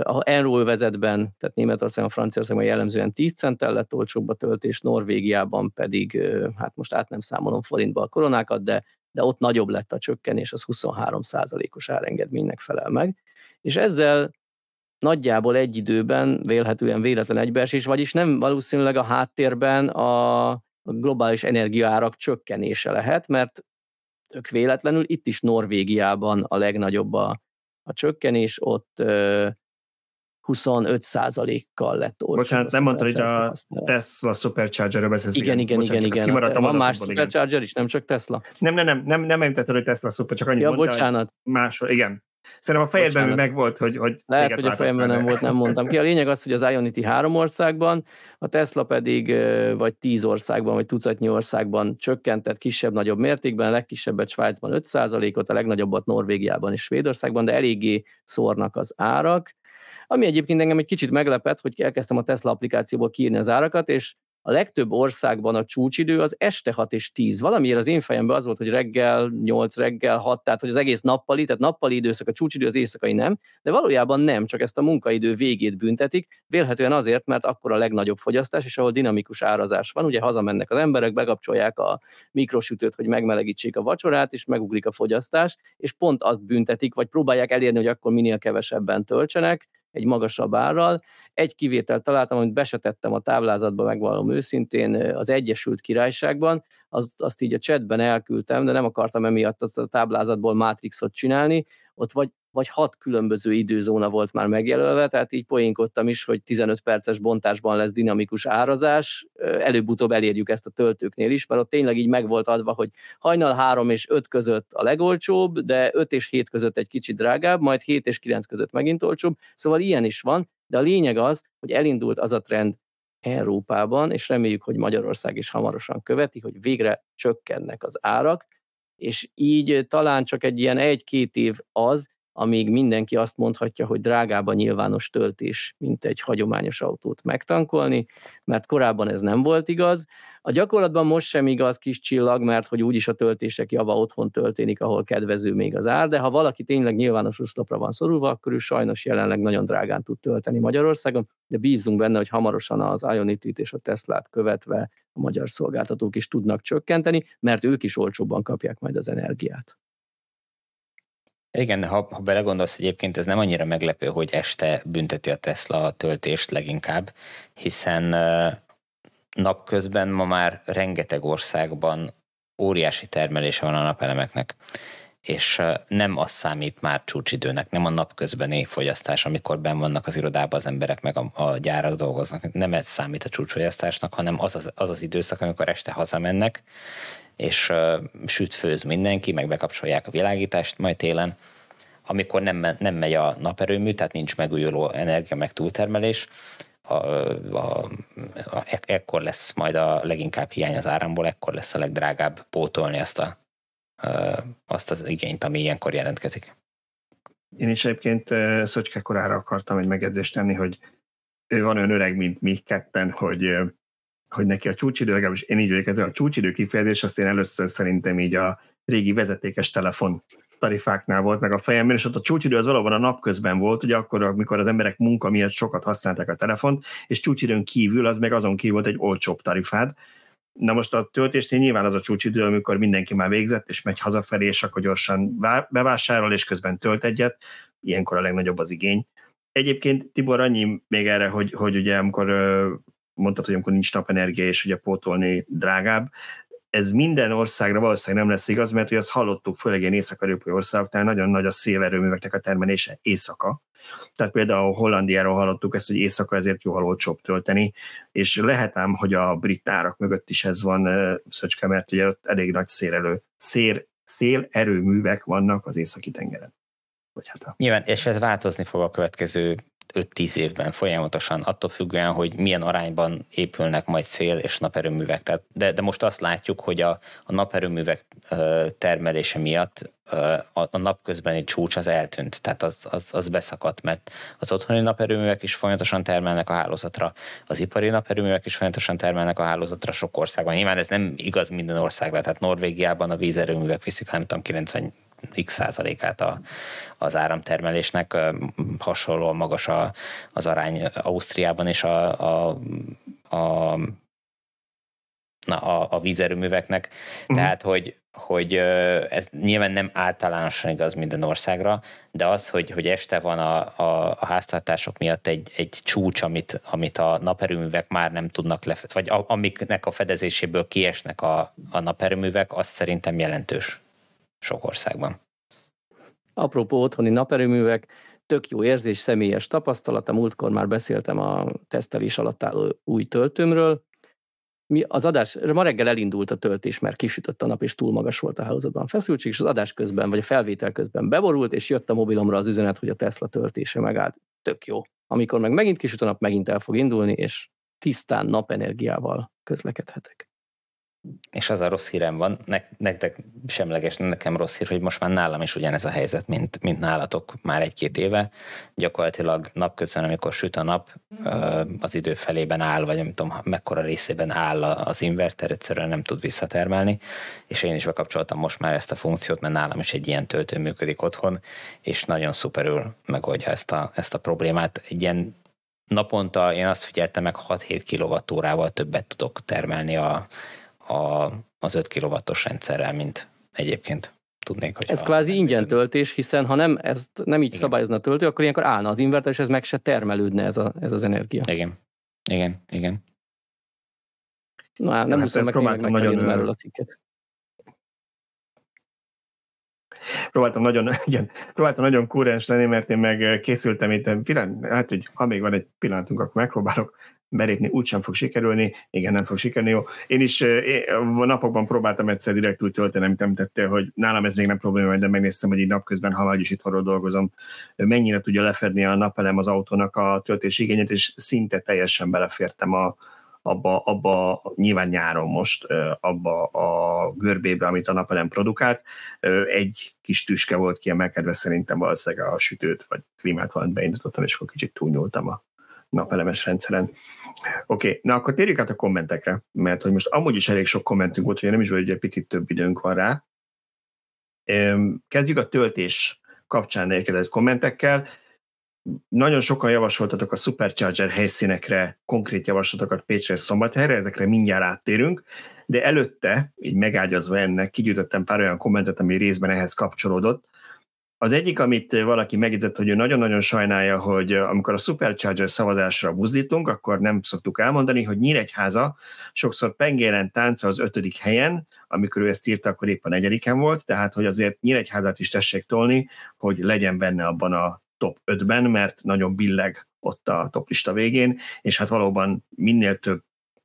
S3: A vezetben, tehát Németországban, Franciaországban jellemzően 10 centtel lett olcsóbb a töltés, Norvégiában pedig, hát most át nem számolom forintba a koronákat, de, de ott nagyobb lett a csökkenés, az 23 százalékos árengedménynek felel meg. És ezzel nagyjából egy időben vélhetően véletlen egybeesés, vagyis nem valószínűleg a háttérben a globális energiaárak csökkenése lehet, mert tök véletlenül itt is Norvégiában a legnagyobb a, a csökkenés, ott 25%-kal lett
S1: olcsóbb. Bocsánat, nem mondtad, hogy a Tesla Supercharger-ről beszélsz.
S3: Igen, igen, igen, igen. igen. Van más Supercharger is, nem csak Tesla?
S1: Nem, nem, nem, nem, nem említetted, hogy Tesla Super, csak annyit
S3: ja, mondtál, bocsánat.
S1: Máshol, igen. Szerintem a fejedben még megvolt, hogy, hogy
S3: Lehet, hogy a fejemben nem volt, nem mondtam ki. A lényeg az, hogy az Ionity három országban, a Tesla pedig vagy tíz országban, vagy tucatnyi országban csökkentett kisebb-nagyobb mértékben, a legkisebbet Svájcban 5%-ot, a legnagyobbat Norvégiában és Svédországban, de eléggé szórnak az árak. Ami egyébként engem egy kicsit meglepett, hogy elkezdtem a Tesla applikációból kiírni az árakat, és a legtöbb országban a csúcsidő az este 6 és 10. Valamiért az én fejemben az volt, hogy reggel 8, reggel 6, tehát hogy az egész nappali, tehát nappali időszak a csúcsidő, az éjszakai nem, de valójában nem, csak ezt a munkaidő végét büntetik, vélhetően azért, mert akkor a legnagyobb fogyasztás, és ahol dinamikus árazás van, ugye hazamennek az emberek, bekapcsolják a mikrosütőt, hogy megmelegítsék a vacsorát, és megugrik a fogyasztás, és pont azt büntetik, vagy próbálják elérni, hogy akkor minél kevesebben töltsenek, egy magasabb árral. Egy kivételt találtam, amit besetettem a táblázatba, megvallom őszintén, az Egyesült Királyságban, azt, azt így a chatben elküldtem, de nem akartam emiatt azt a táblázatból Matrixot csinálni, ott vagy vagy hat különböző időzóna volt már megjelölve, tehát így poénkodtam is, hogy 15 perces bontásban lesz dinamikus árazás, előbb-utóbb elérjük ezt a töltőknél is, mert ott tényleg így meg volt adva, hogy hajnal 3 és 5 között a legolcsóbb, de 5 és 7 között egy kicsit drágább, majd 7 és 9 között megint olcsóbb, szóval ilyen is van, de a lényeg az, hogy elindult az a trend Európában, és reméljük, hogy Magyarország is hamarosan követi, hogy végre csökkennek az árak, és így talán csak egy ilyen egy-két év az, amíg mindenki azt mondhatja, hogy drágább a nyilvános töltés, mint egy hagyományos autót megtankolni, mert korábban ez nem volt igaz. A gyakorlatban most sem igaz kis csillag, mert hogy úgyis a töltések java otthon történik, ahol kedvező még az ár, de ha valaki tényleg nyilvános oszlopra van szorulva, akkor ő sajnos jelenleg nagyon drágán tud tölteni Magyarországon, de bízunk benne, hogy hamarosan az Ionity-t és a Teslát követve a magyar szolgáltatók is tudnak csökkenteni, mert ők is olcsóbban kapják majd az energiát.
S2: Igen, ha, ha belegondolsz, egyébként ez nem annyira meglepő, hogy este bünteti a Tesla a töltést leginkább, hiszen napközben ma már rengeteg országban óriási termelése van a napelemeknek, és nem az számít már csúcsidőnek, nem a napközbeni fogyasztás, amikor ben vannak az irodában az emberek, meg a, a gyárak dolgoznak, nem ez számít a csúcsfogyasztásnak, hanem az az, az az időszak, amikor este hazamennek, és süt, főz mindenki, meg bekapcsolják a világítást majd télen, amikor nem, nem megy a naperőmű, tehát nincs megújuló energia, meg túltermelés, a, a, a, ekkor lesz majd a leginkább hiány az áramból, ekkor lesz a legdrágább pótolni azt, a, azt az igényt, ami ilyenkor jelentkezik.
S1: Én is egyébként Szöcske korára akartam egy megjegyzést tenni, hogy ő van olyan öreg, mint mi ketten, hogy hogy neki a csúcsidő, legalábbis én így vagyok ezzel a csúcsidő kifejezés, azt én először szerintem így a régi vezetékes telefon tarifáknál volt meg a fejemben, és ott a csúcsidő az valóban a napközben volt, ugye akkor, amikor az emberek munka miatt sokat használták a telefont, és csúcsidőn kívül az meg azon kívül volt egy olcsóbb tarifád. Na most a töltésnél nyilván az a csúcsidő, amikor mindenki már végzett, és megy hazafelé, és akkor gyorsan bevásárol, és közben tölt egyet, ilyenkor a legnagyobb az igény. Egyébként Tibor, annyi még erre, hogy, hogy ugye amikor mondtad, hogy amikor nincs napenergia, és ugye pótolni drágább, ez minden országra valószínűleg nem lesz igaz, mert hogy azt hallottuk, főleg ilyen észak-európai országoknál nagyon nagy a szélerőműveknek a termelése éjszaka, Tehát például Hollandiáról hallottuk ezt, hogy éjszaka ezért jóval olcsóbb tölteni, és lehet ám, hogy a brit árak mögött is ez van, Szöcske, mert ugye ott elég nagy szélelő, szél, szélerőművek vannak az északi tengeren.
S2: Hát a... Nyilván, és ez változni fog a következő 5-10 évben folyamatosan, attól függően, hogy milyen arányban épülnek majd szél és naperőművek. Tehát, de, de most azt látjuk, hogy a, a naperőművek termelése miatt a, a napközbeni csúcs az eltűnt, tehát az, az, az beszakadt, mert az otthoni naperőművek is folyamatosan termelnek a hálózatra, az ipari naperőművek is folyamatosan termelnek a hálózatra sok országban. Nyilván ez nem igaz minden országra, tehát Norvégiában a vízerőművek viszik, nem tudom, 90 x százalékát a, az áramtermelésnek, hasonlóan magas a, az arány Ausztriában és a, a, a na, a, a vízerőműveknek. Uh-huh. Tehát, hogy, hogy ez nyilván nem általánosan igaz minden országra, de az, hogy, hogy este van a, a, a háztartások miatt egy, egy csúcs, amit, amit a naperőművek már nem tudnak lefedni, vagy a, amiknek a fedezéséből kiesnek a, a naperőművek, az szerintem jelentős sok országban.
S3: Apropó otthoni naperőművek, tök jó érzés, személyes tapasztalat, a múltkor már beszéltem a tesztelés alatt álló új töltőmről. Mi az adás, ma reggel elindult a töltés, mert kisütött a nap, és túl magas volt a hálózatban a feszültség, és az adás közben, vagy a felvétel közben beborult, és jött a mobilomra az üzenet, hogy a Tesla töltése megállt. Tök jó. Amikor meg megint kisüt a nap, megint el fog indulni, és tisztán napenergiával közlekedhetek.
S2: És az a rossz hírem van, ne, nektek semleges, nekem rossz hír, hogy most már nálam is ugyanez a helyzet, mint, mint nálatok már egy-két éve. Gyakorlatilag napközben, amikor süt a nap, az idő felében áll, vagy nem tudom, mekkora részében áll az inverter, egyszerűen nem tud visszatermelni, és én is bekapcsoltam most már ezt a funkciót, mert nálam is egy ilyen töltő működik otthon, és nagyon szuperül megoldja ezt a, ezt a problémát. Egy ilyen naponta én azt figyeltem meg 6-7 kWh-val többet tudok termelni a a, az 5 kW-os rendszerrel, mint egyébként tudnék. Hogy
S3: ez kvázi ingyen töltés, hiszen ha nem, ezt nem így Igen. szabályozna a töltő, akkor ilyenkor állna az inverter, és ez meg se termelődne ez, a, ez az energia.
S2: Igen, igen, igen.
S3: Na, nem hát muszáj meg, meg nagyon erről a cikket.
S1: próbáltam nagyon, <laughs> igen, próbáltam nagyon kúrens lenni, mert én meg készültem itt, pillanat, hát, hogy ha még van egy pillanatunk, akkor megpróbálok belépni, úgysem fog sikerülni, igen, nem fog sikerülni, jó. Én is én, a napokban próbáltam egyszer direkt úgy tölteni, amit említette, hogy nálam ez még nem probléma, de megnéztem, hogy így napközben, ha már is itthonról dolgozom, mennyire tudja lefedni a napelem az autónak a töltési igényét, és szinte teljesen belefértem a, abba, abba nyilván nyáron most, abba a görbébe, amit a napelem produkált. Egy kis tüske volt kiemelkedve, szerintem valószínűleg a sütőt vagy klímát valamit beindítottam, és akkor kicsit túlnyúltam a napelemes rendszeren. Oké, okay, na akkor térjük át a kommentekre, mert hogy most amúgy is elég sok kommentünk volt, hogy nem is vagy, hogy egy picit több időnk van rá. Kezdjük a töltés kapcsán érkezett kommentekkel. Nagyon sokan javasoltatok a Supercharger helyszínekre konkrét javaslatokat Pécsre és Szombathelyre, ezekre mindjárt áttérünk, de előtte, így megágyazva ennek, kigyűjtöttem pár olyan kommentet, ami részben ehhez kapcsolódott. Az egyik, amit valaki megjegyzett, hogy ő nagyon-nagyon sajnálja, hogy amikor a Supercharger szavazásra buzdítunk, akkor nem szoktuk elmondani, hogy Nyíregyháza sokszor pengélen tánca az ötödik helyen, amikor ő ezt írta, akkor épp a negyediken volt, tehát hogy azért Nyíregyházat is tessék tolni, hogy legyen benne abban a top 5-ben, mert nagyon billeg ott a toplista végén, és hát valóban minél több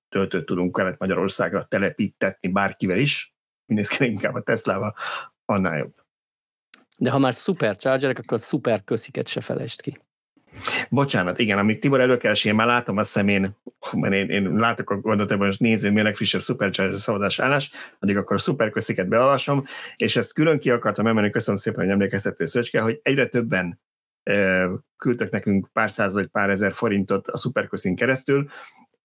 S1: töltőt tudunk Kelet-Magyarországra telepítetni bárkivel is, minél inkább a Teslával, annál jobb.
S3: De ha már superchargerek, akkor a szuper kösziket se felejtsd ki.
S1: Bocsánat, igen, amíg Tibor előkeres, én már látom a szemén, mert én, én látok a ebben, hogy nézem, a legfrissebb Supercharger szavazás állás, addig akkor a szuperkösziket beolvasom, és ezt külön ki akartam emelni, köszönöm szépen, hogy emlékeztettél Szöcske, hogy egyre többen küldtek nekünk pár száz vagy pár ezer forintot a szuperköszin keresztül.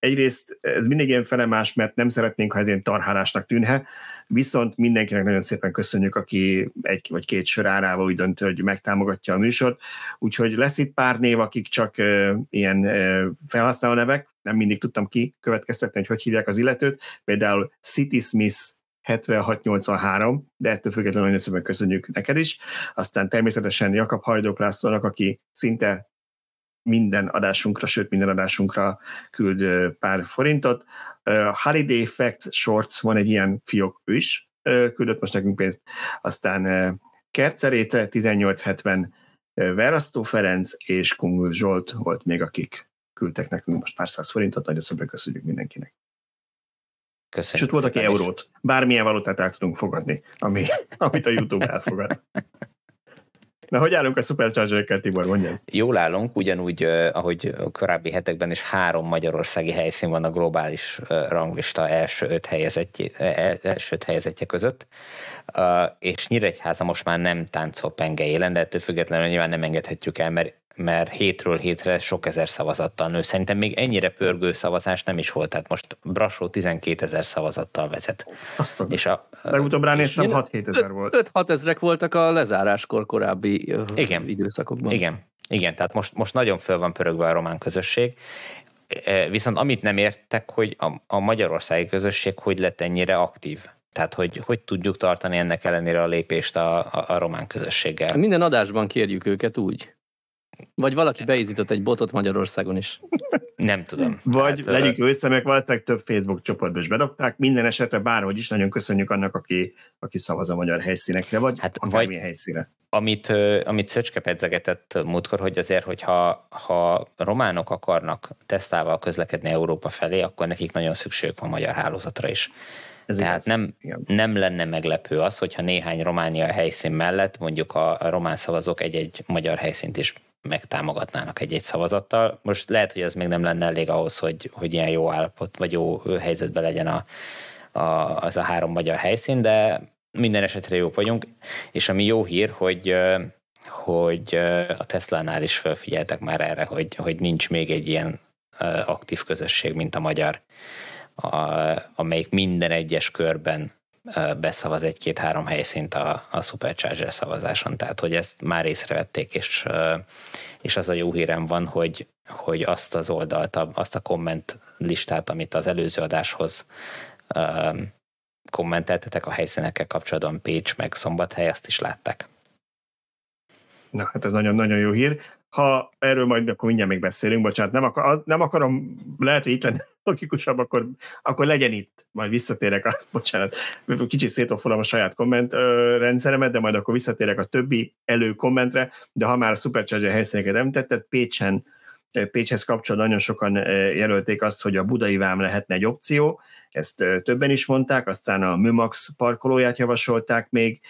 S1: Egyrészt ez mindig ilyen felemás, mert nem szeretnénk, ha ez ilyen tarhálásnak tűnhe, viszont mindenkinek nagyon szépen köszönjük, aki egy vagy két sor árával úgy dönt, hogy megtámogatja a műsort. Úgyhogy lesz itt pár név, akik csak uh, ilyen uh, felhasználó nevek, nem mindig tudtam ki következtetni, hogy hogy hívják az illetőt. Például City Smith 7683, de ettől függetlenül nagyon szépen köszönjük neked is. Aztán természetesen Jakab Hajdók Lászlónak, aki szinte minden adásunkra, sőt minden adásunkra küld pár forintot. Holiday Facts Shorts van egy ilyen fiók, ő is küldött most nekünk pénzt. Aztán Kerceréce 1870 Verasztó Ferenc és Kungul Zsolt volt még, akik küldtek nekünk most pár száz forintot, nagyon szépen köszönjük mindenkinek. Köszönjük ott volt, aki eurót. Bármilyen valutát el tudunk fogadni, ami, amit a YouTube elfogad. <laughs> Na, hogy állunk a Supercharger-ekkel, Tibor, mondjam?
S2: Jól állunk, ugyanúgy, ahogy a korábbi hetekben is három magyarországi helyszín van a globális ranglista első öt helyezettje, e, első öt helyezettje között, és Nyíregyháza most már nem táncol penge élen, de ettől függetlenül nyilván nem engedhetjük el, mert mert hétről hétre sok ezer szavazattal nő. Szerintem még ennyire pörgő szavazás nem is volt, tehát most Brassó 12 ezer szavazattal vezet.
S1: Azt és a, Legutóbb ránéztem, 6-7 ezer volt.
S3: 5-6 ezrek voltak a lezáráskor korábbi igen, időszakokban.
S2: Igen, igen, tehát most, most nagyon föl van pörögve a román közösség, e, viszont amit nem értek, hogy a, a magyarországi közösség hogy lett ennyire aktív. Tehát, hogy hogy tudjuk tartani ennek ellenére a lépést a, a, a román közösséggel.
S3: Minden adásban kérjük őket úgy. Vagy valaki beizított egy botot Magyarországon is.
S2: Nem tudom.
S1: Vagy hát, legyünk meg valószínűleg több Facebook csoportba is bedobták. Minden esetre bárhogy is nagyon köszönjük annak, aki, aki szavaz a magyar helyszínekre, vagy hát, vagy helyszíne.
S2: Amit, amit Szöcske pedzegetett múltkor, hogy azért, hogyha ha románok akarnak tesztával közlekedni Európa felé, akkor nekik nagyon szükségük van magyar hálózatra is. Ez Tehát nem, nem lenne meglepő az, hogyha néhány Románia helyszín mellett mondjuk a román szavazók egy-egy magyar helyszínt is megtámogatnának egy-egy szavazattal. Most lehet, hogy ez még nem lenne elég ahhoz, hogy, hogy ilyen jó állapot, vagy jó helyzetben legyen a, a, az a három magyar helyszín, de minden esetre jók vagyunk, és ami jó hír, hogy hogy a Tesla-nál is felfigyeltek már erre, hogy, hogy nincs még egy ilyen aktív közösség, mint a magyar, a, amelyik minden egyes körben beszavaz egy-két-három helyszínt a, a Supercharger szavazáson, tehát hogy ezt már észrevették, és, és az a jó hírem van, hogy, hogy azt az oldalt, azt a komment listát, amit az előző adáshoz kommenteltetek a helyszínekkel kapcsolatban, Pécs meg Szombathely, azt is látták.
S1: Na, hát ez nagyon-nagyon jó hír. Ha erről majd akkor mindjárt még beszélünk, bocsánat, nem, akar, nem akarom, lehet, hogy itt lenne logikusabb, akkor, akkor legyen itt, majd visszatérek, a, <laughs> bocsánat, kicsit szétofolom a saját komment ö, rendszeremet, de majd akkor visszatérek a többi elő kommentre, de ha már a Supercharger helyszíneket említetted, Pécsen Pécshez kapcsolatban nagyon sokan jelölték azt, hogy a budai vám lehetne egy opció, ezt többen is mondták, aztán a Mümax parkolóját javasolták még.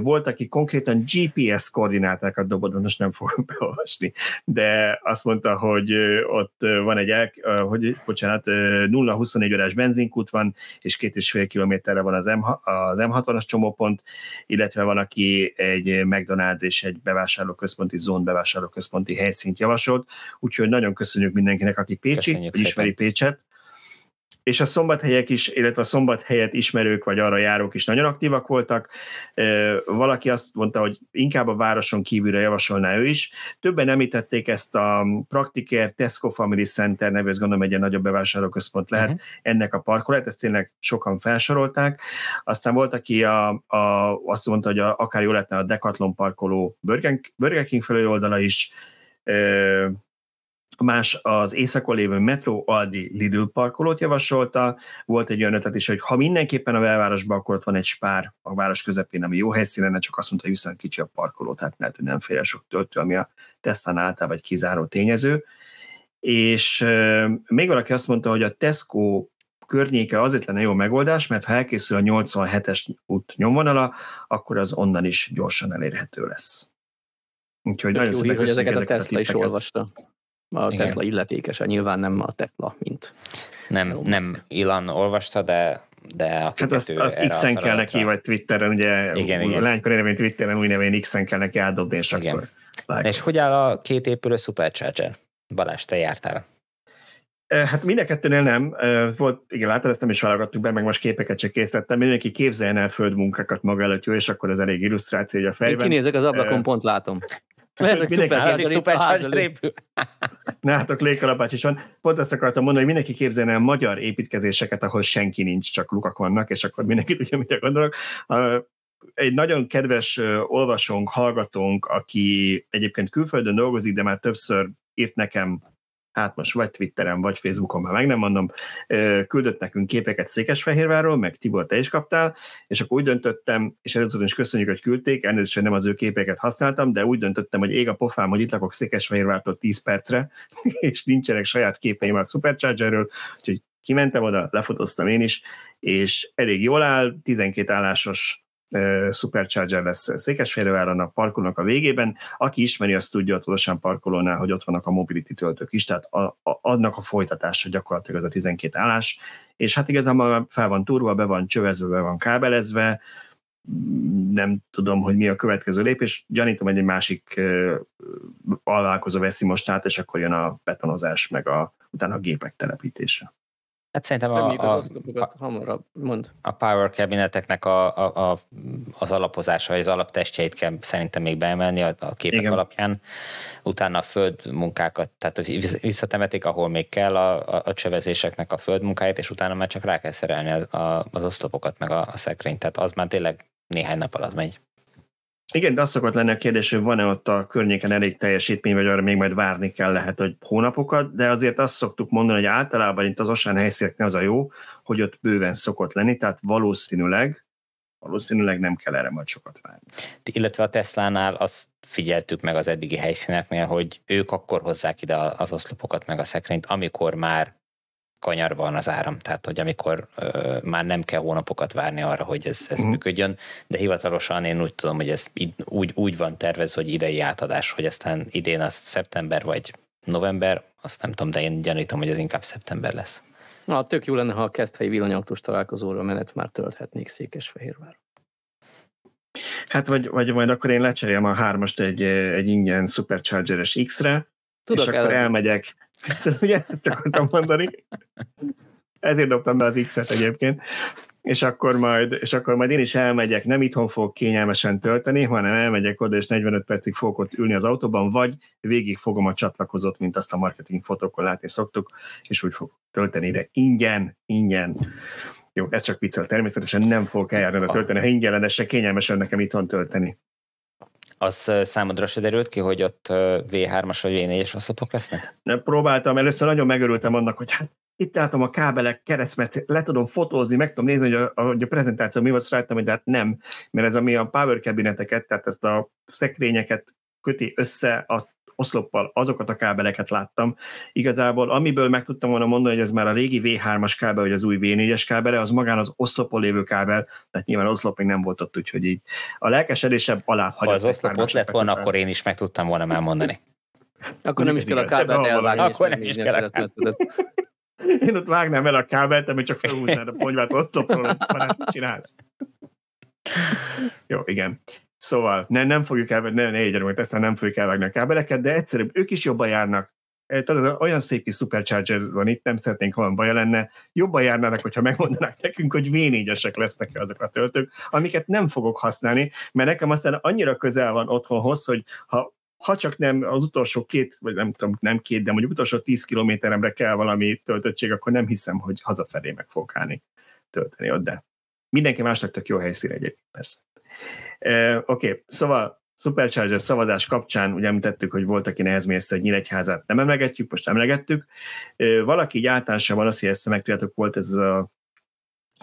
S1: Volt, aki konkrétan GPS koordinátákat dobott, most nem fogok <laughs> beolvasni, de azt mondta, hogy ott van egy, el, hogy, bocsánat, 0-24 órás benzinkút van, és két és fél kilométerre van az, M, az M60-as csomópont, illetve van, aki egy McDonald's és egy bevásárlóközponti zón bevásárlóközponti helyszínt javasolt, úgyhogy nagyon köszönjük mindenkinek, aki Pécsi, hogy ismeri Pécset, és a szombathelyek is, illetve a szombathelyet ismerők vagy arra járók is nagyon aktívak voltak. Valaki azt mondta, hogy inkább a városon kívülre javasolná ő is. Többen említették ezt a Praktiker Tesco Family Center nevű, ezt gondolom egy ilyen nagyobb bevásárlóközpont lehet, uh-huh. ennek a parkolát, ezt tényleg sokan felsorolták. Aztán volt, aki a, a, azt mondta, hogy a, akár jó lehetne a Decathlon parkoló Burger King felé oldala is, más az éjszakon lévő Metro Aldi Lidl parkolót javasolta, volt egy olyan ötlet is, hogy ha mindenképpen a belvárosban, akkor ott van egy spár a város közepén, ami jó helyszín lenne, csak azt mondta, hogy viszont kicsi a parkoló, tehát lehet, hogy nem fél sok töltő, ami a Tesla által vagy kizáró tényező. És euh, még valaki azt mondta, hogy a Tesco környéke azért lenne jó megoldás, mert ha elkészül a 87-es út nyomvonala, akkor az onnan is gyorsan elérhető lesz.
S3: Úgyhogy nagyon szépen hogy ezeket a Tesla is olvasta. A Igen. Tesla illetékese, nyilván nem a Tesla, mint
S2: nem, nem Ilan olvasta, de de
S1: hát azt, azt X-en kell neki, vagy Twitteren, ugye igen, igen. lánykor érvény Twitteren új nevén X-en kell neki átdobni, és igen. akkor
S2: like. És hogy áll a két épülő Supercharger? Balázs, te jártál?
S1: Hát mind a kettőnél nem. Volt, igen, látod, ezt nem is válogattuk be, meg most képeket csak készítettem. Mindenki képzeljen el földmunkákat maga előtt, jó, és akkor ez elég illusztráció, hogy a fejben.
S3: Én kinézek az ablakon, pont látom. Lehet, hogy
S1: szuper épül. Nátok légkalapács is van. Pont ezt akartam mondani, hogy mindenki képzelne el magyar építkezéseket, ahol senki nincs, csak lukak vannak, és akkor mindenki tudja, mire gondolok. Egy nagyon kedves olvasónk, hallgatónk, aki egyébként külföldön dolgozik, de már többször írt nekem hát most vagy Twitteren, vagy Facebookon, már meg nem mondom, küldött nekünk képeket Székesfehérvárról, meg Tibor, te is kaptál, és akkor úgy döntöttem, és először is köszönjük, hogy küldték, elnézést, hogy nem az ő képeket használtam, de úgy döntöttem, hogy ég a pofám, hogy itt lakok Székesfehérvártól 10 percre, <laughs> és nincsenek saját képeim a Superchargerről, úgyhogy kimentem oda, lefotóztam én is, és elég jól áll, 12 állásos Supercharger lesz Székesfehérváron a parkolónak a végében. Aki ismeri, azt tudja a Tolosan parkolónál, hogy ott vannak a mobility töltők is, tehát a, a, adnak a folytatása gyakorlatilag az a 12 állás, és hát igazából fel van turva, be van csövezve, be van kábelezve, nem tudom, hogy mi a következő lépés. Gyanítom, hogy egy másik alválkozó veszi most át, és akkor jön a betonozás, meg a, utána a gépek telepítése.
S2: Hát szerintem a, a,
S3: a, hamarabb, mond.
S2: a power cabineteknek a, a, a, az alapozása, vagy az alaptestjeit kell szerintem még beemelni a, a képek Igen. alapján. Utána a földmunkákat, tehát visszatemetik, ahol még kell a, a, a csövezéseknek a földmunkáját, és utána már csak rá kell szerelni az, a, az oszlopokat, meg a, a szekrényt. Tehát az már tényleg néhány nap alatt megy.
S1: Igen, de az szokott lenni a kérdés, hogy van-e ott a környéken elég teljesítmény, vagy arra még majd várni kell lehet, hogy hónapokat, de azért azt szoktuk mondani, hogy általában itt az osán helyszíneknél az a jó, hogy ott bőven szokott lenni, tehát valószínűleg valószínűleg nem kell erre majd sokat várni.
S2: Illetve a Teslánál azt figyeltük meg az eddigi helyszíneknél, hogy ők akkor hozzák ide az oszlopokat meg a szekrényt, amikor már kanyarban az áram, tehát hogy amikor ö, már nem kell hónapokat várni arra, hogy ez, ez uh-huh. működjön, de hivatalosan én úgy tudom, hogy ez úgy, úgy van tervezve, hogy idei átadás, hogy aztán idén az szeptember vagy november, azt nem tudom, de én gyanítom, hogy ez inkább szeptember lesz.
S3: Na, tök jó lenne, ha a Keszthelyi villanyautós találkozóra menet már tölthetnék Székesfehérvár.
S1: Hát vagy, vagy majd akkor én lecserélem a hármast egy, egy ingyen Supercharger-es X-re, Tudok és akkor elmegyek <laughs> Ugye, ezt akartam mondani. Ezért dobtam be az X-et egyébként. És akkor, majd, és akkor majd én is elmegyek, nem itthon fogok kényelmesen tölteni, hanem elmegyek oda, és 45 percig fogok ott ülni az autóban, vagy végig fogom a csatlakozót, mint azt a marketing fotókon látni szoktuk, és úgy fog tölteni ide ingyen, ingyen. Jó, ez csak viccel. Természetesen nem fogok eljárni a tölteni, ha ingyen de se kényelmesen nekem itthon tölteni.
S2: Az számodra se derült ki, hogy ott V3-as vagy V4-es oszlopok lesznek?
S1: Nem, próbáltam, először nagyon megörültem annak, hogy hát itt álltam a kábelek keresztmetszét, le tudom fotózni, meg tudom nézni, hogy a, a, a prezentáció mi volt, rájöttem, hogy hát nem, mert ez ami a power cabineteket, tehát ezt a szekrényeket köti össze a oszloppal azokat a kábeleket láttam. Igazából amiből meg tudtam volna mondani, hogy ez már a régi V3-as kábel, vagy az új V4-es kábele, az magán az oszlopon lévő kábel, tehát nyilván oszlop még nem volt ott, úgyhogy így a lelkesedésebb alá
S2: Ha az oszlop ott lett volna, akkor én is meg tudtam volna már mondani.
S3: Akkor nem is kell a kábelt elvágni.
S2: Akkor nem is kell a
S1: Én ott vágnám el a kábelt, amit csak felhúznád a ponyvát oszlopról, mit csinálsz? Jó, igen. Szóval ne, nem fogjuk elvágni, ne, ne így ezt nem fogjuk elvágni a kábeleket, de egyszerűbb, ők is jobban járnak. Tudod, olyan szép kis supercharger van itt, nem szeretnénk, ha van baja lenne. Jobban járnának, hogyha megmondanák nekünk, hogy V4-esek lesznek azok a töltők, amiket nem fogok használni, mert nekem aztán annyira közel van otthonhoz, hogy ha ha csak nem az utolsó két, vagy nem tudom, nem két, de mondjuk utolsó tíz kilométeremre kell valami töltöttség, akkor nem hiszem, hogy hazafelé meg fogok állni tölteni ott, de mindenki másnak tök jó helyszín egyébként, persze. Oké, okay, szóval Supercharger szavazás kapcsán ugye említettük, hogy volt, aki nehezmészte, hogy Nyíregyházát nem emlegetjük, most emlegettük. Valaki így általánosabban azt, hogy ezt megtudjátok, volt ez a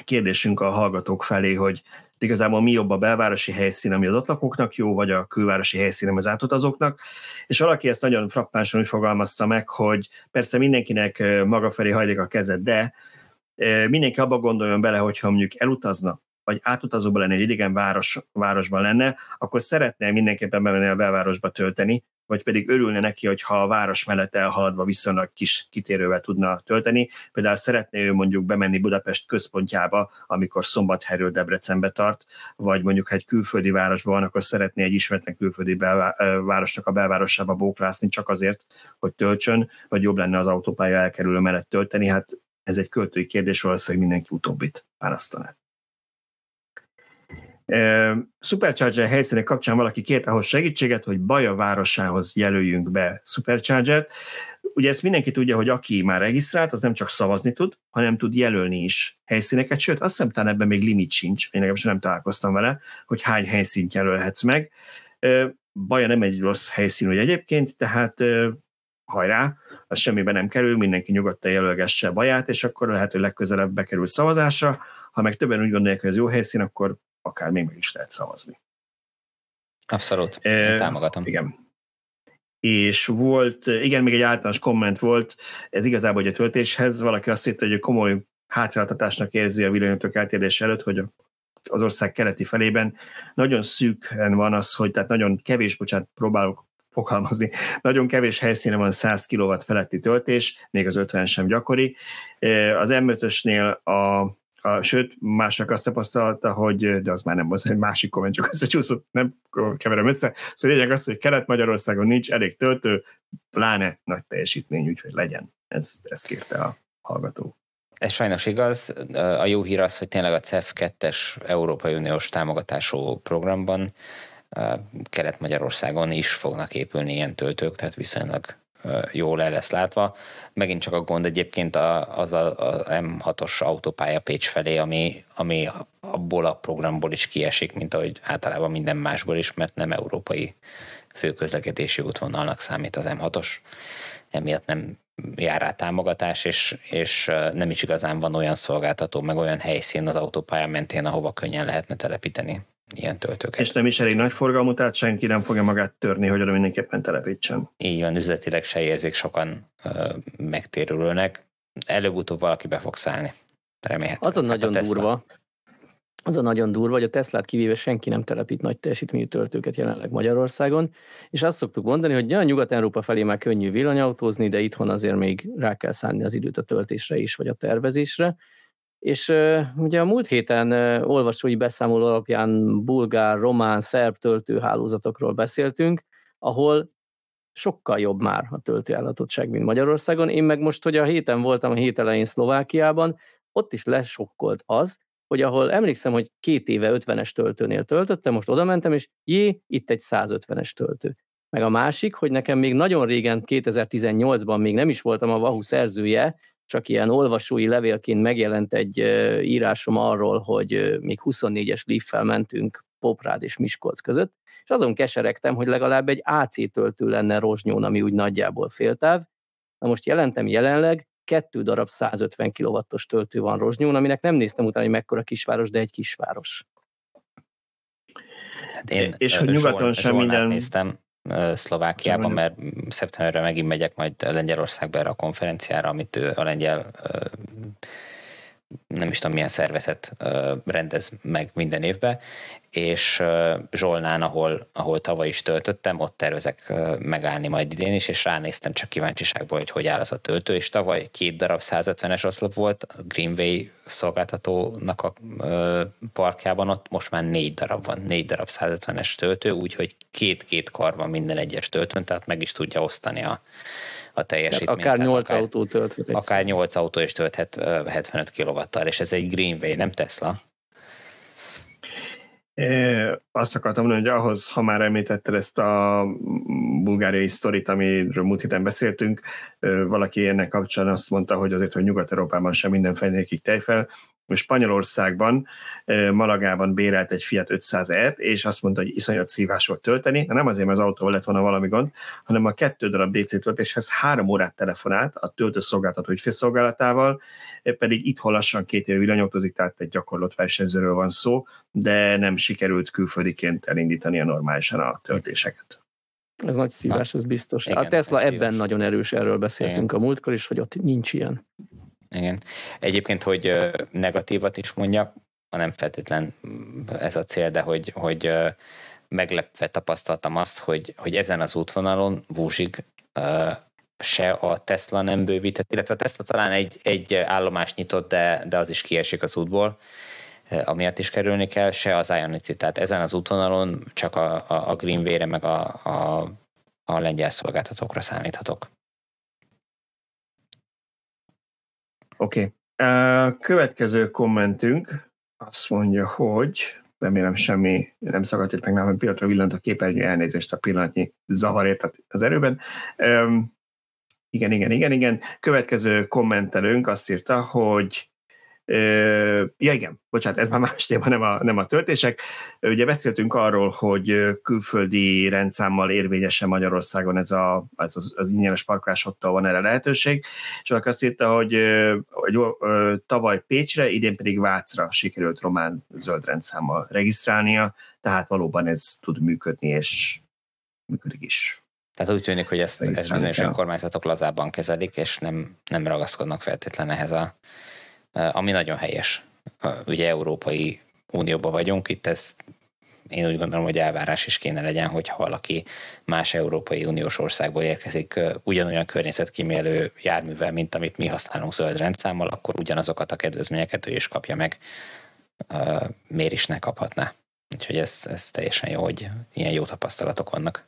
S1: kérdésünk a hallgatók felé, hogy igazából mi jobb a belvárosi helyszín, ami az ott lakóknak jó, vagy a külvárosi helyszín, ami az átutazóknak. És valaki ezt nagyon frappánsan úgy fogalmazta meg, hogy persze mindenkinek maga felé hajlik a kezed, de mindenki abba gondoljon bele, hogyha mondjuk elutazna vagy átutazóban lenne, egy idegen város, városban lenne, akkor szeretne mindenképpen bemenni a belvárosba tölteni, vagy pedig örülne neki, hogyha a város mellett elhaladva viszonylag kis kitérővel tudna tölteni. Például szeretné ő mondjuk bemenni Budapest központjába, amikor Szombathelyről Debrecenbe tart, vagy mondjuk egy külföldi városban van, akkor szeretné egy ismertnek külföldi városnak a belvárosába bóklászni csak azért, hogy töltsön, vagy jobb lenne az autópálya elkerülő mellett tölteni. Hát ez egy költői kérdés, valószínűleg mindenki utóbbit választaná. Supercharger helyszínek kapcsán valaki kért ahhoz segítséget, hogy Baja városához jelöljünk be Supercharger-t. Ugye ezt mindenki tudja, hogy aki már regisztrált, az nem csak szavazni tud, hanem tud jelölni is helyszíneket, sőt, azt hiszem talán ebben még limit sincs, én legalábbis nem találkoztam vele, hogy hány helyszínt jelölhetsz meg. Baja nem egy rossz helyszín, hogy egyébként, tehát hajrá, az semmibe nem kerül, mindenki nyugodtan jelölgesse a baját, és akkor lehet, hogy legközelebb bekerül szavazásra. Ha meg többen úgy gondolják, hogy ez jó helyszín, akkor akár még meg is lehet szavazni.
S2: Abszolút, én támogatom.
S1: Igen. És volt, igen, még egy általános komment volt, ez igazából, hogy a töltéshez valaki azt hitte, hogy komoly hátráltatásnak érzi a villanyautók eltérés előtt, hogy az ország keleti felében nagyon szűken van az, hogy tehát nagyon kevés, bocsánat, próbálok fogalmazni, nagyon kevés helyszínen van 100 kW feletti töltés, még az 50 sem gyakori. Az M5-ösnél a a, sőt, mások azt tapasztalta, hogy, de az már nem volt egy másik komment, csak összecsúszott, nem keverem össze. Szóval lényeg az, hogy Kelet-Magyarországon nincs elég töltő, pláne nagy teljesítmény, úgyhogy legyen. Ez, ezt kérte a hallgató.
S2: Ez sajnos igaz. A jó hír az, hogy tényleg a CEF 2-es Európai Uniós támogatású programban Kelet-Magyarországon is fognak épülni ilyen töltők, tehát viszonylag jól el lesz látva. Megint csak a gond egyébként az a, a M6-os autópálya Pécs felé, ami, ami abból a programból is kiesik, mint ahogy általában minden másból is, mert nem európai főközlekedési útvonalnak számít az M6-os. Emiatt nem jár rá támogatás, és, és nem is igazán van olyan szolgáltató, meg olyan helyszín az autópálya mentén, ahova könnyen lehetne telepíteni ilyen töltőket.
S1: És nem is elég nagy forgalmú, tehát senki nem fogja magát törni, hogy oda mindenképpen telepítsen.
S2: Így van, üzletileg se érzik sokan ö, megtérülőnek. Előbb-utóbb valaki be fog szállni. Remélhetően.
S3: Az a hát nagyon a durva, az a nagyon durva, hogy a Teslát kivéve senki nem telepít nagy teljesítményű töltőket jelenleg Magyarországon, és azt szoktuk mondani, hogy ja, Nyugat-Európa felé már könnyű villanyautózni, de itthon azért még rá kell szánni az időt a töltésre is, vagy a tervezésre. És ugye a múlt héten olvasói beszámoló alapján bulgár, román, szerb töltőhálózatokról beszéltünk, ahol sokkal jobb már a töltőállatottság, mint Magyarországon. Én meg most, hogy a héten voltam a hét elején Szlovákiában, ott is lesokkolt az, hogy ahol emlékszem, hogy két éve 50-es töltőnél töltöttem, most oda mentem, és jé, itt egy 150-es töltő. Meg a másik, hogy nekem még nagyon régen, 2018-ban még nem is voltam a Vahu szerzője, csak ilyen olvasói levélként megjelent egy írásom arról, hogy még 24-es liffel mentünk Poprád és Miskolc között, és azon keseregtem, hogy legalább egy AC töltő lenne Rozsnyón, ami úgy nagyjából féltáv. Na most jelentem jelenleg, kettő darab 150 kW-os töltő van Rozsnyón, aminek nem néztem utána, hogy mekkora kisváros, de egy kisváros.
S2: Hát én és hogy nyugaton sem minden... Néztem, Szlovákiában, mert szeptemberre megint megyek majd Lengyelországba erre a konferenciára, amit a lengyel nem is tudom milyen szervezet rendez meg minden évben, és Zsolnán, ahol, ahol tavaly is töltöttem, ott tervezek megállni majd idén is, és ránéztem csak kíváncsiságból, hogy hogy áll az a töltő, és tavaly két darab 150-es oszlop volt, a Greenway szolgáltatónak a parkjában, ott most már négy darab van, négy darab 150-es töltő, úgyhogy két-két kar van minden egyes töltőn, tehát meg is tudja osztani a, a teljesítményt.
S3: akár 8 akár, autó tölthet.
S2: Akár 8 autó is tölthet 75 kw és ez egy Greenway, nem Tesla.
S1: É, azt akartam mondani, hogy ahhoz, ha már említetted ezt a bulgáriai sztorit, amiről múlt héten beszéltünk, valaki ennek kapcsán azt mondta, hogy azért, hogy Nyugat-Európában sem minden fejnékig tejfel, Spanyolországban, Malagában bérelt egy Fiat 500 et és azt mondta, hogy iszonyat szívás volt tölteni, de nem azért, mert az autóval lett volna valami gond, hanem a kettő darab DC töltéshez három órát telefonált a töltőszolgáltató ügyfélszolgálatával, pedig itt lassan két év villanyautózik, tehát egy gyakorlott versenyzőről van szó, de nem sikerült külföldiként elindítani a normálisan a töltéseket.
S3: Ez nagy szívás, Na, ez biztos. Igen, a Tesla ebben szívás. nagyon erős, erről beszéltünk igen. a múltkor is, hogy ott nincs ilyen.
S2: Igen. Egyébként, hogy negatívat is mondjak, nem feltétlen ez a cél, de hogy, hogy meglepve tapasztaltam azt, hogy, hogy ezen az útvonalon Vúzsig se a Tesla nem bővített, illetve a Tesla talán egy, egy állomás nyitott, de, de az is kiesik az útból, amiatt is kerülni kell, se az Ionity. Tehát ezen az útvonalon csak a, a, a Greenway-re, meg a, a, a lengyel szolgáltatókra számíthatok.
S1: Oké. Okay. Következő kommentünk azt mondja, hogy remélem semmi nem szakadt itt meg nálam, pillanatra villant a képernyő elnézést a pillanatnyi zavarért az erőben. Um, igen, igen, igen, igen. Következő kommentelőnk azt írta, hogy Ja igen, bocsánat, ez már más téma, nem a, nem a töltések. Ugye beszéltünk arról, hogy külföldi rendszámmal érvényesen Magyarországon ez, a, ez az, az ingyenes parkoláshottól van erre lehetőség, és akkor azt írta, hogy, hogy tavaly Pécsre, idén pedig Vácra sikerült román zöld rendszámmal regisztrálnia, tehát valóban ez tud működni, és működik is.
S2: Tehát úgy tűnik, hogy ezt, ezt bizonyos önkormányzatok lazábban kezelik, és nem, nem ragaszkodnak feltétlen ehhez a, ami nagyon helyes. Ugye Európai Unióban vagyunk, itt ez én úgy gondolom, hogy elvárás is kéne legyen, hogyha valaki más Európai Uniós országból érkezik ugyanolyan környezetkímélő járművel, mint amit mi használunk zöld rendszámmal, akkor ugyanazokat a kedvezményeket ő is kapja meg, miért is ne kaphatná. Úgyhogy ez, ez teljesen jó, hogy ilyen jó tapasztalatok vannak.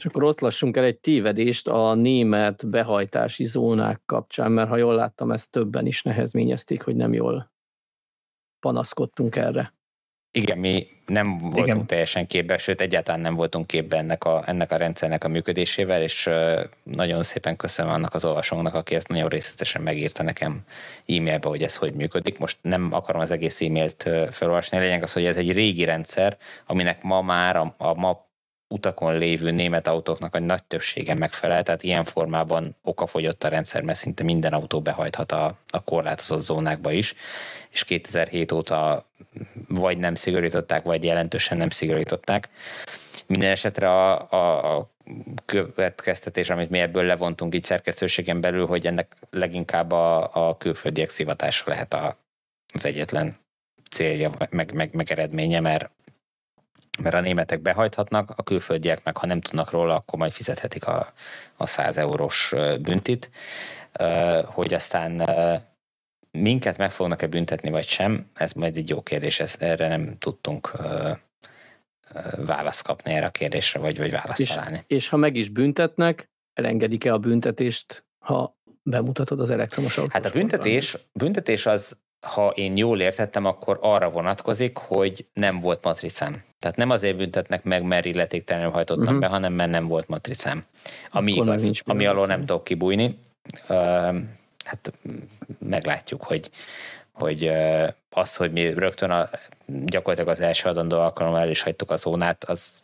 S3: És akkor oszlassunk el egy tévedést a német behajtási zónák kapcsán, mert ha jól láttam, ezt többen is nehezményezték, hogy nem jól panaszkodtunk erre.
S2: Igen, mi nem voltunk Igen. teljesen képben, sőt egyáltalán nem voltunk képben ennek a, ennek a rendszernek a működésével, és nagyon szépen köszönöm annak az olvasónak, aki ezt nagyon részletesen megírta nekem e-mailbe, hogy ez hogy működik. Most nem akarom az egész e-mailt felolvasni, a lényeg az, hogy ez egy régi rendszer, aminek ma már a, a ma utakon lévő német autóknak a nagy többsége megfelel, tehát ilyen formában okafogyott a rendszer, mert szinte minden autó behajthat a, a korlátozott zónákba is, és 2007 óta vagy nem szigorították, vagy jelentősen nem szigorították. Minden esetre a, a, a következtetés, amit mi ebből levontunk így szerkesztőségen belül, hogy ennek leginkább a, a külföldiek szivatása lehet a, az egyetlen célja, meg, meg, meg eredménye, mert mert a németek behajthatnak, a külföldiek meg, ha nem tudnak róla, akkor majd fizethetik a, a 100 eurós büntit, hogy aztán minket meg fognak-e büntetni, vagy sem, ez majd egy jó kérdés, ez, erre nem tudtunk választ kapni erre a kérdésre, vagy, vagy választ
S3: és,
S2: találni.
S3: És ha meg is büntetnek, elengedik-e a büntetést, ha bemutatod az elektromos autót?
S2: Hát a büntetés, büntetés az, ha én jól értettem, akkor arra vonatkozik, hogy nem volt matricám. Tehát nem azért büntetnek meg, mert illetéktelenül hajtottam uh-huh. be, hanem mert nem volt matricám. Ami akkor igaz, ami alól nem tudok kibújni. Uh, hát meglátjuk, hogy, hogy az, hogy mi rögtön a, gyakorlatilag az első adandó alkalommal el is hagytuk a zónát, az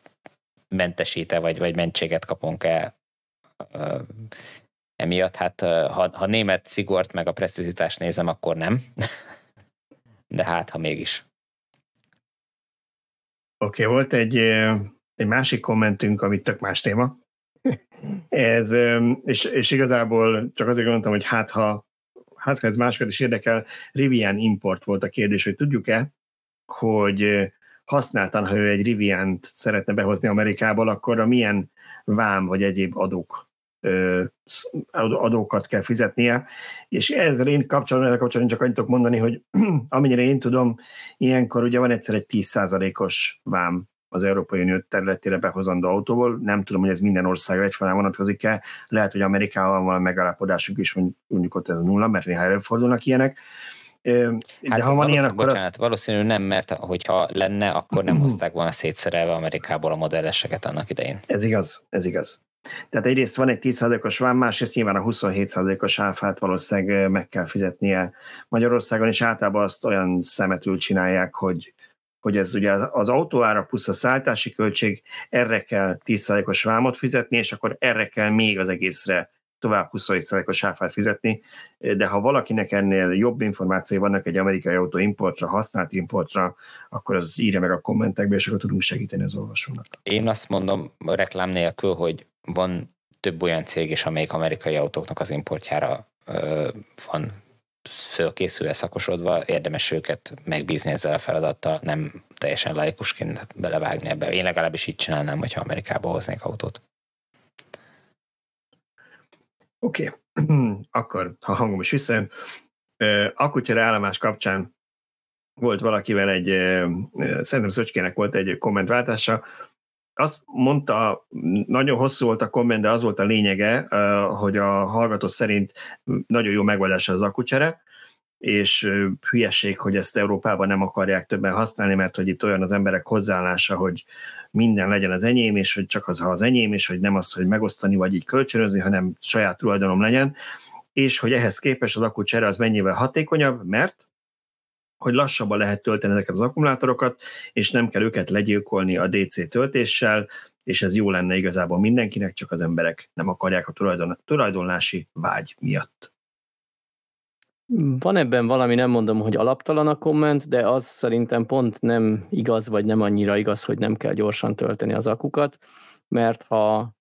S2: mentesíte, vagy, vagy mentséget kapunk-e emiatt. Hát ha, ha német szigort meg a precizitást nézem, akkor nem. <laughs> De hát, ha mégis.
S1: Oké, okay, volt egy, egy másik kommentünk, amit tök más téma. ez, és, és igazából csak azért gondoltam, hogy hát ha, hát ha ez másokat is érdekel, Rivian import volt a kérdés, hogy tudjuk-e, hogy használtan, ha ő egy Rivian-t szeretne behozni Amerikából, akkor a milyen vám vagy egyéb adók adókat kell fizetnie, és ezzel én kapcsolatban, ezzel kapcsolatban csak annyit tudok mondani, hogy <clears throat> amennyire én tudom, ilyenkor ugye van egyszer egy 10%-os vám az Európai Unió területére behozandó autóból. Nem tudom, hogy ez minden országra egyformán vonatkozik-e. Lehet, hogy Amerikával van megállapodásuk is, mondjuk ott ez nulla, mert néha előfordulnak ilyenek.
S2: De hát ha van ilyen, akkor bocsánat, azt... valószínű nem, mert hogyha lenne, akkor nem <clears throat> hozták volna szétszerelve Amerikából a modelleseket annak idején.
S1: Ez igaz, ez igaz. Tehát egyrészt van egy 10%-os vám, másrészt nyilván a 27%-os áfát valószínűleg meg kell fizetnie Magyarországon, és általában azt olyan szemetül csinálják, hogy hogy ez ugye az autóára plusz a szállítási költség, erre kell 10%-os vámot fizetni, és akkor erre kell még az egészre tovább 27%-os áfát fizetni, de ha valakinek ennél jobb információi vannak egy amerikai autó importra, használt importra, akkor az írja meg a kommentekbe, és akkor tudunk segíteni az olvasónak.
S2: Én azt mondom reklám nélkül, hogy van több olyan cég is, amelyik amerikai autóknak az importjára ö, van fölkészülve, szakosodva, érdemes őket megbízni ezzel a feladattal, nem teljesen laikusként belevágni ebbe. Én legalábbis így csinálnám, hogyha Amerikába hoznék autót.
S1: Oké, okay. <clears throat> akkor ha hangom is visszajön, akkutyere állomás kapcsán volt valakivel egy, szerintem Szöcskének volt egy kommentváltása, azt mondta, nagyon hosszú volt a komment, de az volt a lényege, hogy a hallgató szerint nagyon jó megoldás az akucsere, és hülyeség, hogy ezt Európában nem akarják többen használni, mert hogy itt olyan az emberek hozzáállása, hogy minden legyen az enyém, és hogy csak az, ha az enyém, és hogy nem az, hogy megosztani, vagy így kölcsönözni, hanem saját tulajdonom legyen. és hogy ehhez képest az akkucsere az mennyivel hatékonyabb, mert hogy lassabban lehet tölteni ezeket az akkumulátorokat, és nem kell őket legyilkolni a DC töltéssel, és ez jó lenne igazából mindenkinek, csak az emberek nem akarják a tulajdon, tulajdonlási vágy miatt.
S3: Van ebben valami, nem mondom, hogy alaptalan a komment, de az szerintem pont nem igaz, vagy nem annyira igaz, hogy nem kell gyorsan tölteni az akukat, mert ha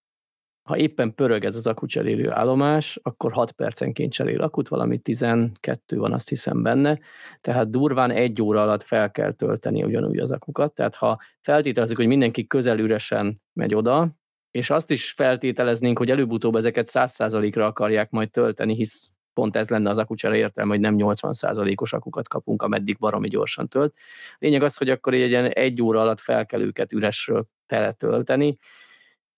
S3: ha éppen pörög ez az akucserélő állomás, akkor 6 percenként cserél akut, valami 12 van azt hiszem benne, tehát durván egy óra alatt fel kell tölteni ugyanúgy az akukat, tehát ha feltételezzük, hogy mindenki közelüresen megy oda, és azt is feltételeznénk, hogy előbb-utóbb ezeket 100%-ra akarják majd tölteni, hisz pont ez lenne az akucsere értelme, hogy nem 80%-os akukat kapunk, ameddig baromi gyorsan tölt. Lényeg az, hogy akkor egy, egy óra alatt fel kell őket üresről teletölteni,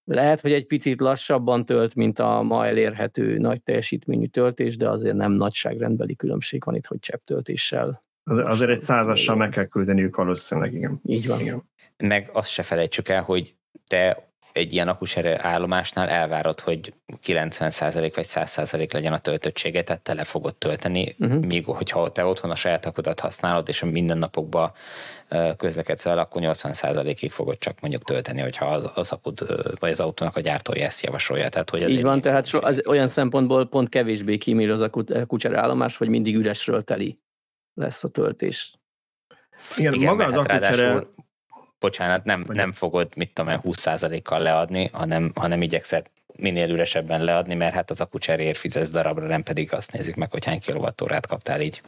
S3: lehet, hogy egy picit lassabban tölt, mint a ma elérhető nagy teljesítményű töltés, de azért nem nagyságrendbeli különbség van itt, hogy csepptöltéssel.
S1: Az, azért egy százassal meg kell küldeniük valószínűleg, igen.
S3: Így van. Igen.
S2: Meg azt se felejtsük el, hogy te egy ilyen akusere állomásnál elvárod, hogy 90% vagy 100% legyen a töltöttsége, tehát tele fogod tölteni, uh-huh. míg hogyha te otthon a saját akudat használod, és a mindennapokban közlekedsz el, akkor 80%-ig fogod csak mondjuk tölteni, hogyha az, az akut, vagy az autónak a gyártója ezt javasolja. Tehát, hogy
S3: Így van, tehát so, az olyan szempontból pont kevésbé kímél az a kucsere állomás, hogy mindig üresről teli lesz a töltés.
S2: Igen, Igen maga az akucsere bocsánat, nem, nem fogod, mit tudom 20%-kal leadni, hanem, hanem igyekszel minél üresebben leadni, mert hát az akucserér fizetsz darabra, nem pedig azt nézik meg, hogy hány kilovattórát kaptál így.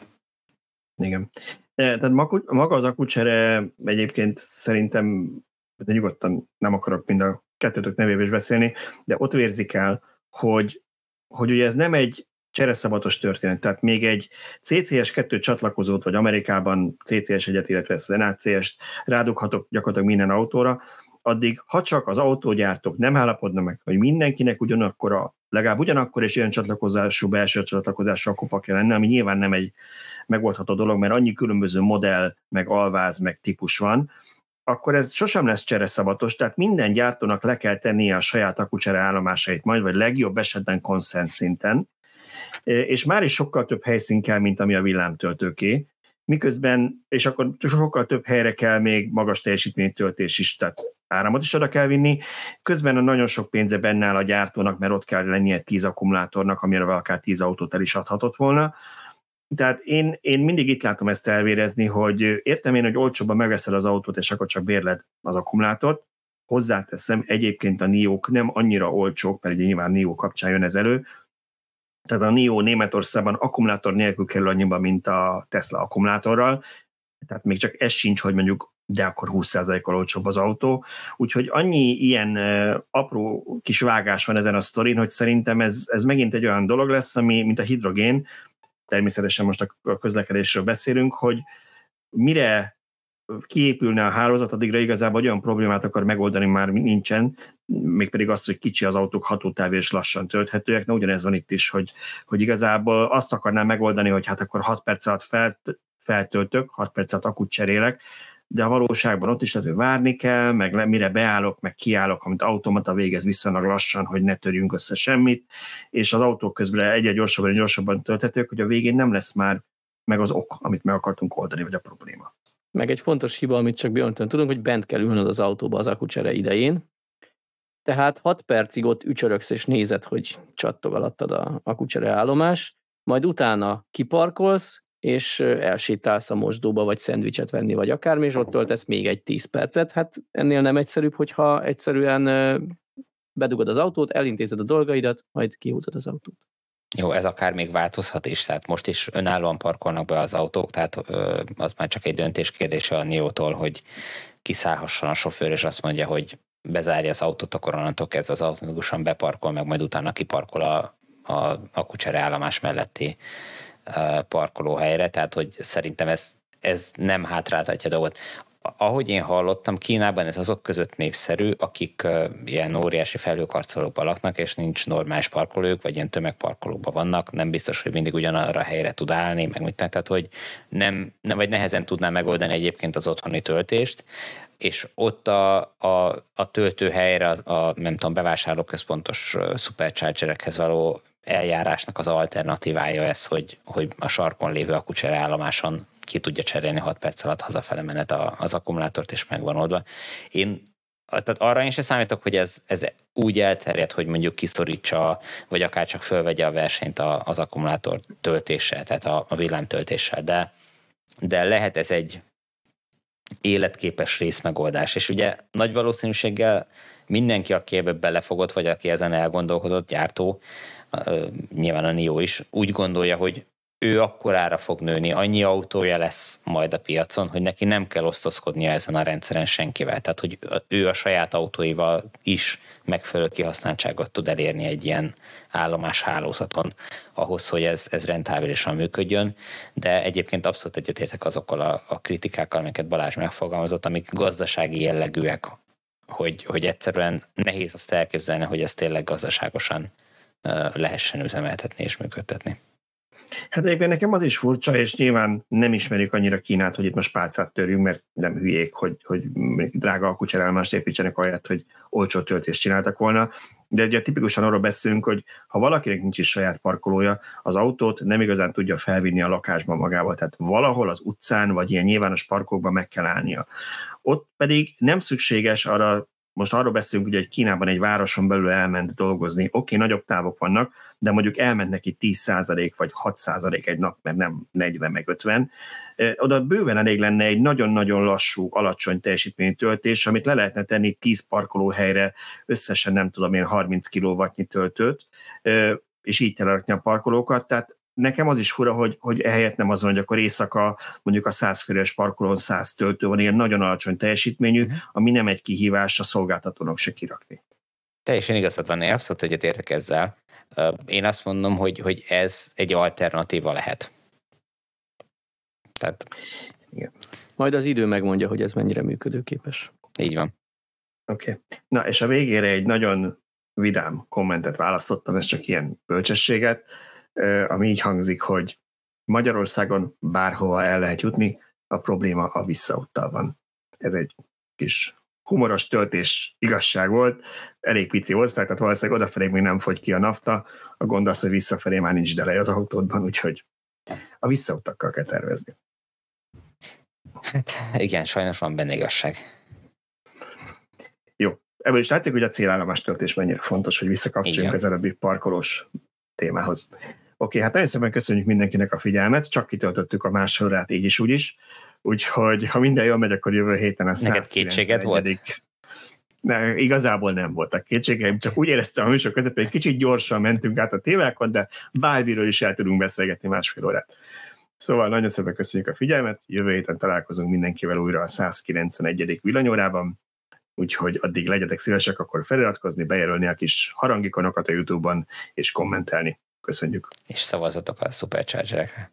S1: Igen. Tehát maga az akucsere egyébként szerintem, de nyugodtan nem akarok mind a kettőtök nevébe is beszélni, de ott vérzik el, hogy, hogy ugye ez nem egy csereszabatos történet. Tehát még egy CCS2 csatlakozót, vagy Amerikában CCS egyet, illetve NACS-t rádughatok gyakorlatilag minden autóra, addig ha csak az autógyártók nem állapodnak meg, hogy mindenkinek ugyanakkor a, legalább ugyanakkor és ilyen csatlakozású belső csatlakozású akupakja lenne, ami nyilván nem egy megoldható dolog, mert annyi különböző modell, meg alváz, meg típus van, akkor ez sosem lesz csereszabatos, tehát minden gyártónak le kell tennie a saját akucsere állomásait majd, vagy legjobb esetben konszent szinten, és már is sokkal több helyszín kell, mint ami a villámtöltőké, miközben, és akkor sokkal több helyre kell még magas teljesítményű töltés is, tehát áramot is oda kell vinni. Közben a nagyon sok pénze benne áll a gyártónak, mert ott kell lennie 10 akkumulátornak, amire akár 10 autót el is adhatott volna. Tehát én, én mindig itt látom ezt elvérezni, hogy értem én, hogy olcsóbban megveszel az autót, és akkor csak bérled az akkumulátort. Hozzáteszem, egyébként a NIO-k nem annyira olcsók, mert ugye nyilván NIO kapcsán jön ez elő, tehát a NIO Németországban akkumulátor nélkül kerül annyiba, mint a Tesla akkumulátorral, tehát még csak ez sincs, hogy mondjuk de akkor 20%-kal olcsóbb az autó. Úgyhogy annyi ilyen apró kis vágás van ezen a sztorin, hogy szerintem ez, ez megint egy olyan dolog lesz, ami, mint a hidrogén, természetesen most a közlekedésről beszélünk, hogy mire kiépülne a hálózat, addigra igazából olyan problémát akar megoldani már nincsen, mégpedig azt, hogy kicsi az autók hatótáv és lassan tölthetőek. Na ugyanez van itt is, hogy, hogy igazából azt akarnám megoldani, hogy hát akkor 6 perc alatt fel, feltöltök, 6 perc alatt akut cserélek, de a valóságban ott is lehet, hogy várni kell, meg mire beállok, meg kiállok, amit automata végez viszonylag lassan, hogy ne törjünk össze semmit, és az autók közben egyre gyorsabban és gyorsabban tölthetők, hogy a végén nem lesz már meg az ok, amit meg akartunk oldani, vagy a probléma.
S3: Meg egy fontos hiba, amit csak Björntön tudunk, hogy bent kell ülnöd az autóba az akucsere idején, tehát 6 percig ott ücsöröksz és nézed, hogy csattog alattad a akucsere állomás, majd utána kiparkolsz, és elsétálsz a mosdóba, vagy szendvicset venni, vagy akármi, és ott töltesz még egy 10 percet. Hát ennél nem egyszerűbb, hogyha egyszerűen bedugod az autót, elintézed a dolgaidat, majd kihúzod az autót.
S2: Jó, ez akár még változhat is, tehát most is önállóan parkolnak be az autók, tehát ö, az már csak egy döntés kérdése a NIO-tól, hogy kiszállhasson a sofőr, és azt mondja, hogy bezárja az autót, akkor onnantól kezdve az automatikusan beparkol, meg majd utána kiparkol a, a, a kucsere állomás melletti parkolóhelyre, tehát hogy szerintem ez, ez nem hátráltatja a dolgot ahogy én hallottam, Kínában ez azok között népszerű, akik ilyen óriási felhőkarcolókban laknak, és nincs normális parkolók, vagy ilyen tömegparkolókban vannak, nem biztos, hogy mindig ugyanarra a helyre tud állni, meg mit tehát hogy nem, nem, vagy nehezen tudná megoldani egyébként az otthoni töltést, és ott a, a, a töltőhelyre, a, a nem tudom, bevásárlóközpontos superchargerekhez való eljárásnak az alternatívája ez, hogy, hogy a sarkon lévő akucsere állomáson ki tudja cserélni 6 perc alatt hazafele menet az akkumulátort, és megvan oldva. Én tehát arra én sem számítok, hogy ez, ez úgy elterjed, hogy mondjuk kiszorítsa, vagy akár csak fölvegye a versenyt az akkumulátor töltéssel, tehát a, a villámtöltéssel, de, de lehet ez egy életképes részmegoldás, és ugye nagy valószínűséggel mindenki, aki ebbe belefogott, vagy aki ezen elgondolkodott, gyártó, nyilván a NIO is, úgy gondolja, hogy ő akkorára fog nőni, annyi autója lesz majd a piacon, hogy neki nem kell osztozkodnia ezen a rendszeren senkivel. Tehát, hogy ő a saját autóival is megfelelő kihasználtságot tud elérni egy ilyen állomás hálózaton, ahhoz, hogy ez, ez rentábilisan működjön, de egyébként abszolút egyetértek azokkal a, a kritikákkal, amiket Balázs megfogalmazott, amik gazdasági jellegűek, hogy, hogy egyszerűen nehéz azt elképzelni, hogy ezt tényleg gazdaságosan lehessen üzemeltetni és működtetni.
S1: Hát egyébként nekem az is furcsa, és nyilván nem ismerjük annyira Kínát, hogy itt most pálcát törjünk, mert nem hülyék, hogy, hogy drága alkucserálmást építsenek ahelyett, hogy olcsó töltést csináltak volna. De ugye tipikusan arról beszélünk, hogy ha valakinek nincs is saját parkolója, az autót nem igazán tudja felvinni a lakásba magával. Tehát valahol az utcán, vagy ilyen nyilvános parkokban meg kell állnia. Ott pedig nem szükséges arra most arról beszélünk, hogy Kínában egy városon belül elment dolgozni, oké, okay, nagyobb távok vannak, de mondjuk elment neki 10% vagy 6% egy nap, mert nem 40 meg 50, oda bőven elég lenne egy nagyon-nagyon lassú, alacsony teljesítményű töltés, amit le lehetne tenni 10 parkolóhelyre, összesen nem tudom én 30 kW töltőt, és így telerakni a parkolókat, tehát nekem az is fura, hogy, hogy ehelyett nem az van, hogy akkor éjszaka mondjuk a 100 főres parkolón 100 töltő van, ilyen nagyon alacsony teljesítményű, uh-huh. ami nem egy kihívás a szolgáltatónak se kirakni.
S2: Teljesen igazad van, én abszolút egyetértek ezzel. Én azt mondom, hogy, hogy ez egy alternatíva lehet.
S3: Tehát... Igen. Majd az idő megmondja, hogy ez mennyire működőképes.
S2: Így van.
S1: Oké. Okay. Na, és a végére egy nagyon vidám kommentet választottam, ez csak ilyen bölcsességet ami így hangzik, hogy Magyarországon bárhova el lehet jutni, a probléma a visszauttal van. Ez egy kis humoros töltés igazság volt, elég pici ország, tehát valószínűleg odafelé még nem fogy ki a nafta, a gond az, hogy visszafelé már nincs delej az autódban, úgyhogy a visszautakkal kell tervezni.
S2: Hát igen, sajnos van benne igazság.
S1: Jó. Ebből is látszik, hogy a célállomás töltés mennyire fontos, hogy visszakapcsoljunk az előbbi parkolós témához. Oké, hát nagyon szépen köszönjük mindenkinek a figyelmet, csak kitöltöttük a másfél órát így is úgy is, úgyhogy ha minden jól megy, akkor jövő héten a
S2: Neked kétséged volt?
S1: Ne, igazából nem voltak kétségeim, csak úgy éreztem a műsor közepén, hogy kicsit gyorsan mentünk át a témákon, de bármiről is el tudunk beszélgetni másfél órát. Szóval nagyon szépen köszönjük a figyelmet, jövő héten találkozunk mindenkivel újra a 191. villanyórában, úgyhogy addig legyetek szívesek akkor feliratkozni, bejelölni a kis harangikonokat a Youtube-on, és kommentelni. Köszönjük.
S2: És szavazatok a Superchargerekre.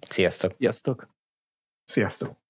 S2: Sziasztok!
S3: Sziasztok!
S1: Sziasztok!